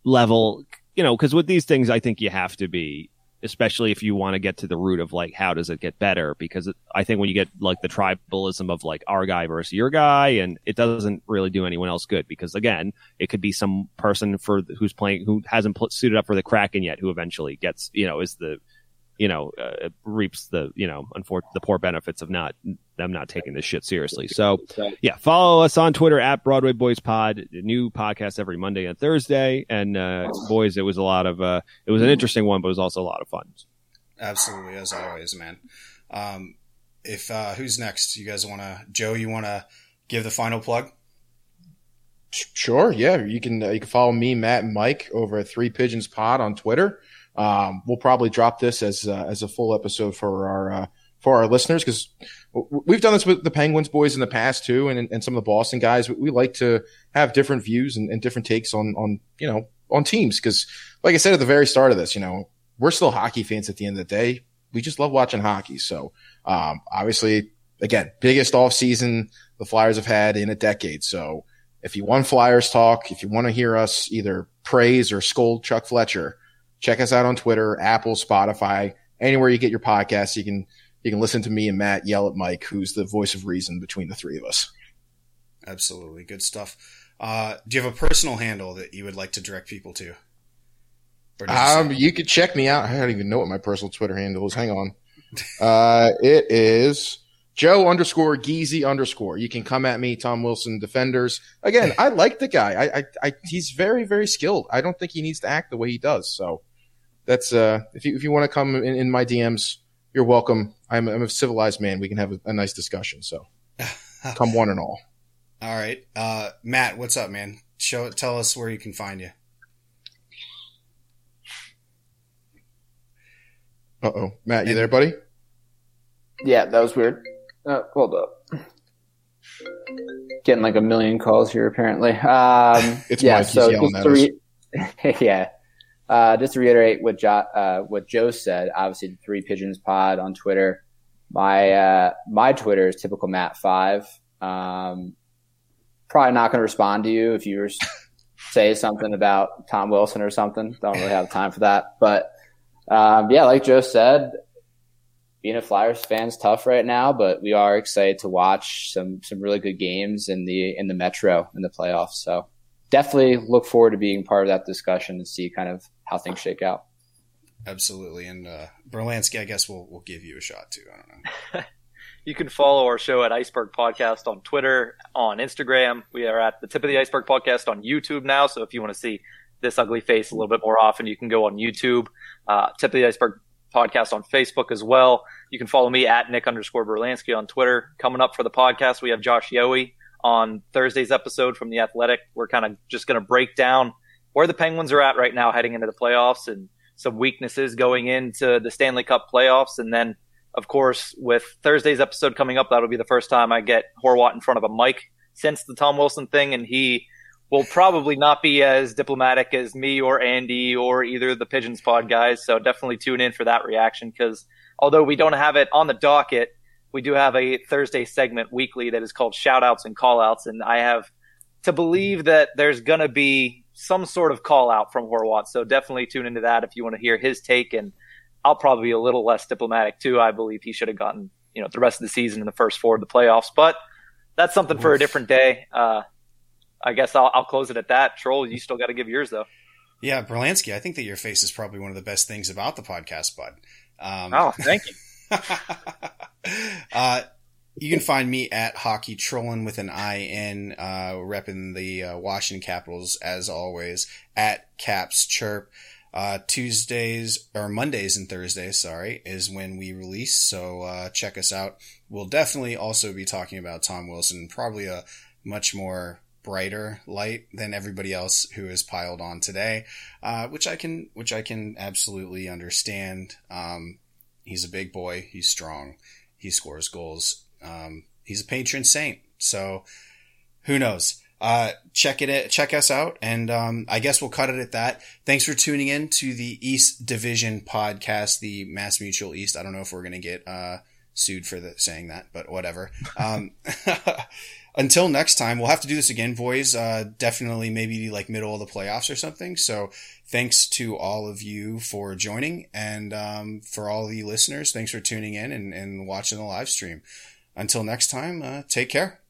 level, you know, because with these things I think you have to be. Especially if you want to get to the root of like how does it get better? Because I think when you get like the tribalism of like our guy versus your guy, and it doesn't really do anyone else good. Because again, it could be some person for who's playing who hasn't pl- suited up for the Kraken yet, who eventually gets you know is the you know uh, reaps the you know unfor- the poor benefits of not them not taking this shit seriously. So yeah, follow us on Twitter at Broadway Boys Pod. New podcast every Monday and Thursday. And uh, boys, it was a lot of uh, it was an interesting one, but it was also a lot of fun. Absolutely, as always, man. Um, if uh, who's next? You guys want to, Joe? You want to give the final plug? Sure, yeah. You can uh, you can follow me, Matt, and Mike over at Three Pigeons Pod on Twitter. Um, we'll probably drop this as uh, as a full episode for our uh, for our listeners because we've done this with the Penguins boys in the past too, and and some of the Boston guys. We, like to have different views and, and, different takes on on you know on teams because, like I said at the very start of this, you know we're still hockey fans at the end of the day. We just love watching hockey. So um, obviously, again, biggest off season the Flyers have had in a decade. So if you want Flyers talk, if you want to hear us either praise or scold Chuck Fletcher, check us out on Twitter, Apple, Spotify, anywhere you get your podcasts. You can you can listen to me and Matt yell at Mike, who's the voice of reason between the three of us. Absolutely, good stuff. Uh, do you have a personal handle that you would like to direct people to? Um, you could check me out. I don't even know what my personal Twitter handle is. Hang on. Uh, it is Joe underscore Geezy underscore. You can come at me, Tom Wilson Defenders. Again, I like the guy. I, I, I, he's very, very skilled. I don't think he needs to act the way he does. So that's uh, if you if you want to come in, in my DMs, you're welcome. I'm, I'm a civilized man. We can have a, a nice discussion. So *laughs* come one and all. All right, uh, Matt, what's up, man? Show tell us where you can find you. Uh oh, Matt, you there, buddy? Yeah, that was weird. Uh, hold up. Getting like a million calls here, apparently. Um, *laughs* It's yeah, Mike, he's so yelling just at to re- *laughs* yeah. Uh, just to reiterate what jo- uh, what Joe said, obviously the Three Pigeons Pod on Twitter. My uh, my Twitter is typical Matt Five. Um, probably not going to respond to you if you *laughs* say something about Tom Wilson or something. Don't really have time for that. But um, yeah, like Joe said, being a Flyers fan's tough right now, but we are excited to watch some some really good games in the in the Metro in the playoffs. So definitely look forward to being part of that discussion and see kind of how things shake out. Absolutely. And uh, Berlansky, I guess we'll we'll give you a shot too. I don't know. *laughs* You can follow our show at Iceburgh Podcast on Twitter, on Instagram. We are at the Tip of the Iceburgh Podcast on YouTube now. So if you want to see this ugly face a little bit more often, you can go on YouTube. Uh, Tip of the Iceburgh Podcast on Facebook as well. You can follow me at Nick underscore Berlansky on Twitter. Coming up for the podcast, we have Josh Yohe on Thursday's episode from The Athletic. We're kind of just going to break down where the Penguins are at right now heading into the playoffs and some weaknesses going into the Stanley Cup playoffs. And then of course, with Thursday's episode coming up, that'll be the first time I get Horwat in front of a mic since the Tom Wilson thing, and he will probably not be as diplomatic as me or Andy or either of the Pigeons Pod guys. So definitely tune in for that reaction because although we don't have it on the docket, we do have a Thursday segment weekly that is called Shoutouts and Callouts, and I have to believe that there's going to be some sort of call out from Horwat. So definitely tune into that if you want to hear his take and I'll probably be a little less diplomatic too. I believe he should have gotten, you know, the rest of the season in the first four of the playoffs, but that's something for a different day. Uh, I guess I'll, I'll close it at that. Troll, you still got to give yours though. Yeah, Berlansky, I think that your face is probably one of the best things about the podcast, bud. Um, Oh, thank you. *laughs* uh, you can find me at Hockey Trollin with an I in, uh, repping the uh, Washington Capitals as always at Caps Chirp. Uh, Tuesdays or Mondays and Thursdays, sorry, is when we release. So uh, check us out. We'll definitely also be talking about Tom Wilson, probably a much more brighter light than everybody else who is piled on today, uh, which I can, which I can absolutely understand. Um, he's a big boy. He's strong. He scores goals. Um, he's a patron saint. So who knows? Uh, check it, check us out. And, um, I guess we'll cut it at that. Thanks for tuning in to the East Division podcast, the Mass Mutual East. I don't know if we're going to get, uh, sued for the, saying that, but whatever. Um, *laughs* until next time, we'll have to do this again, boys. Uh, definitely maybe like middle of the playoffs or something. So thanks to all of you for joining and, um, for all the listeners, thanks for tuning in and, and watching the live stream. Until next time, uh, take care.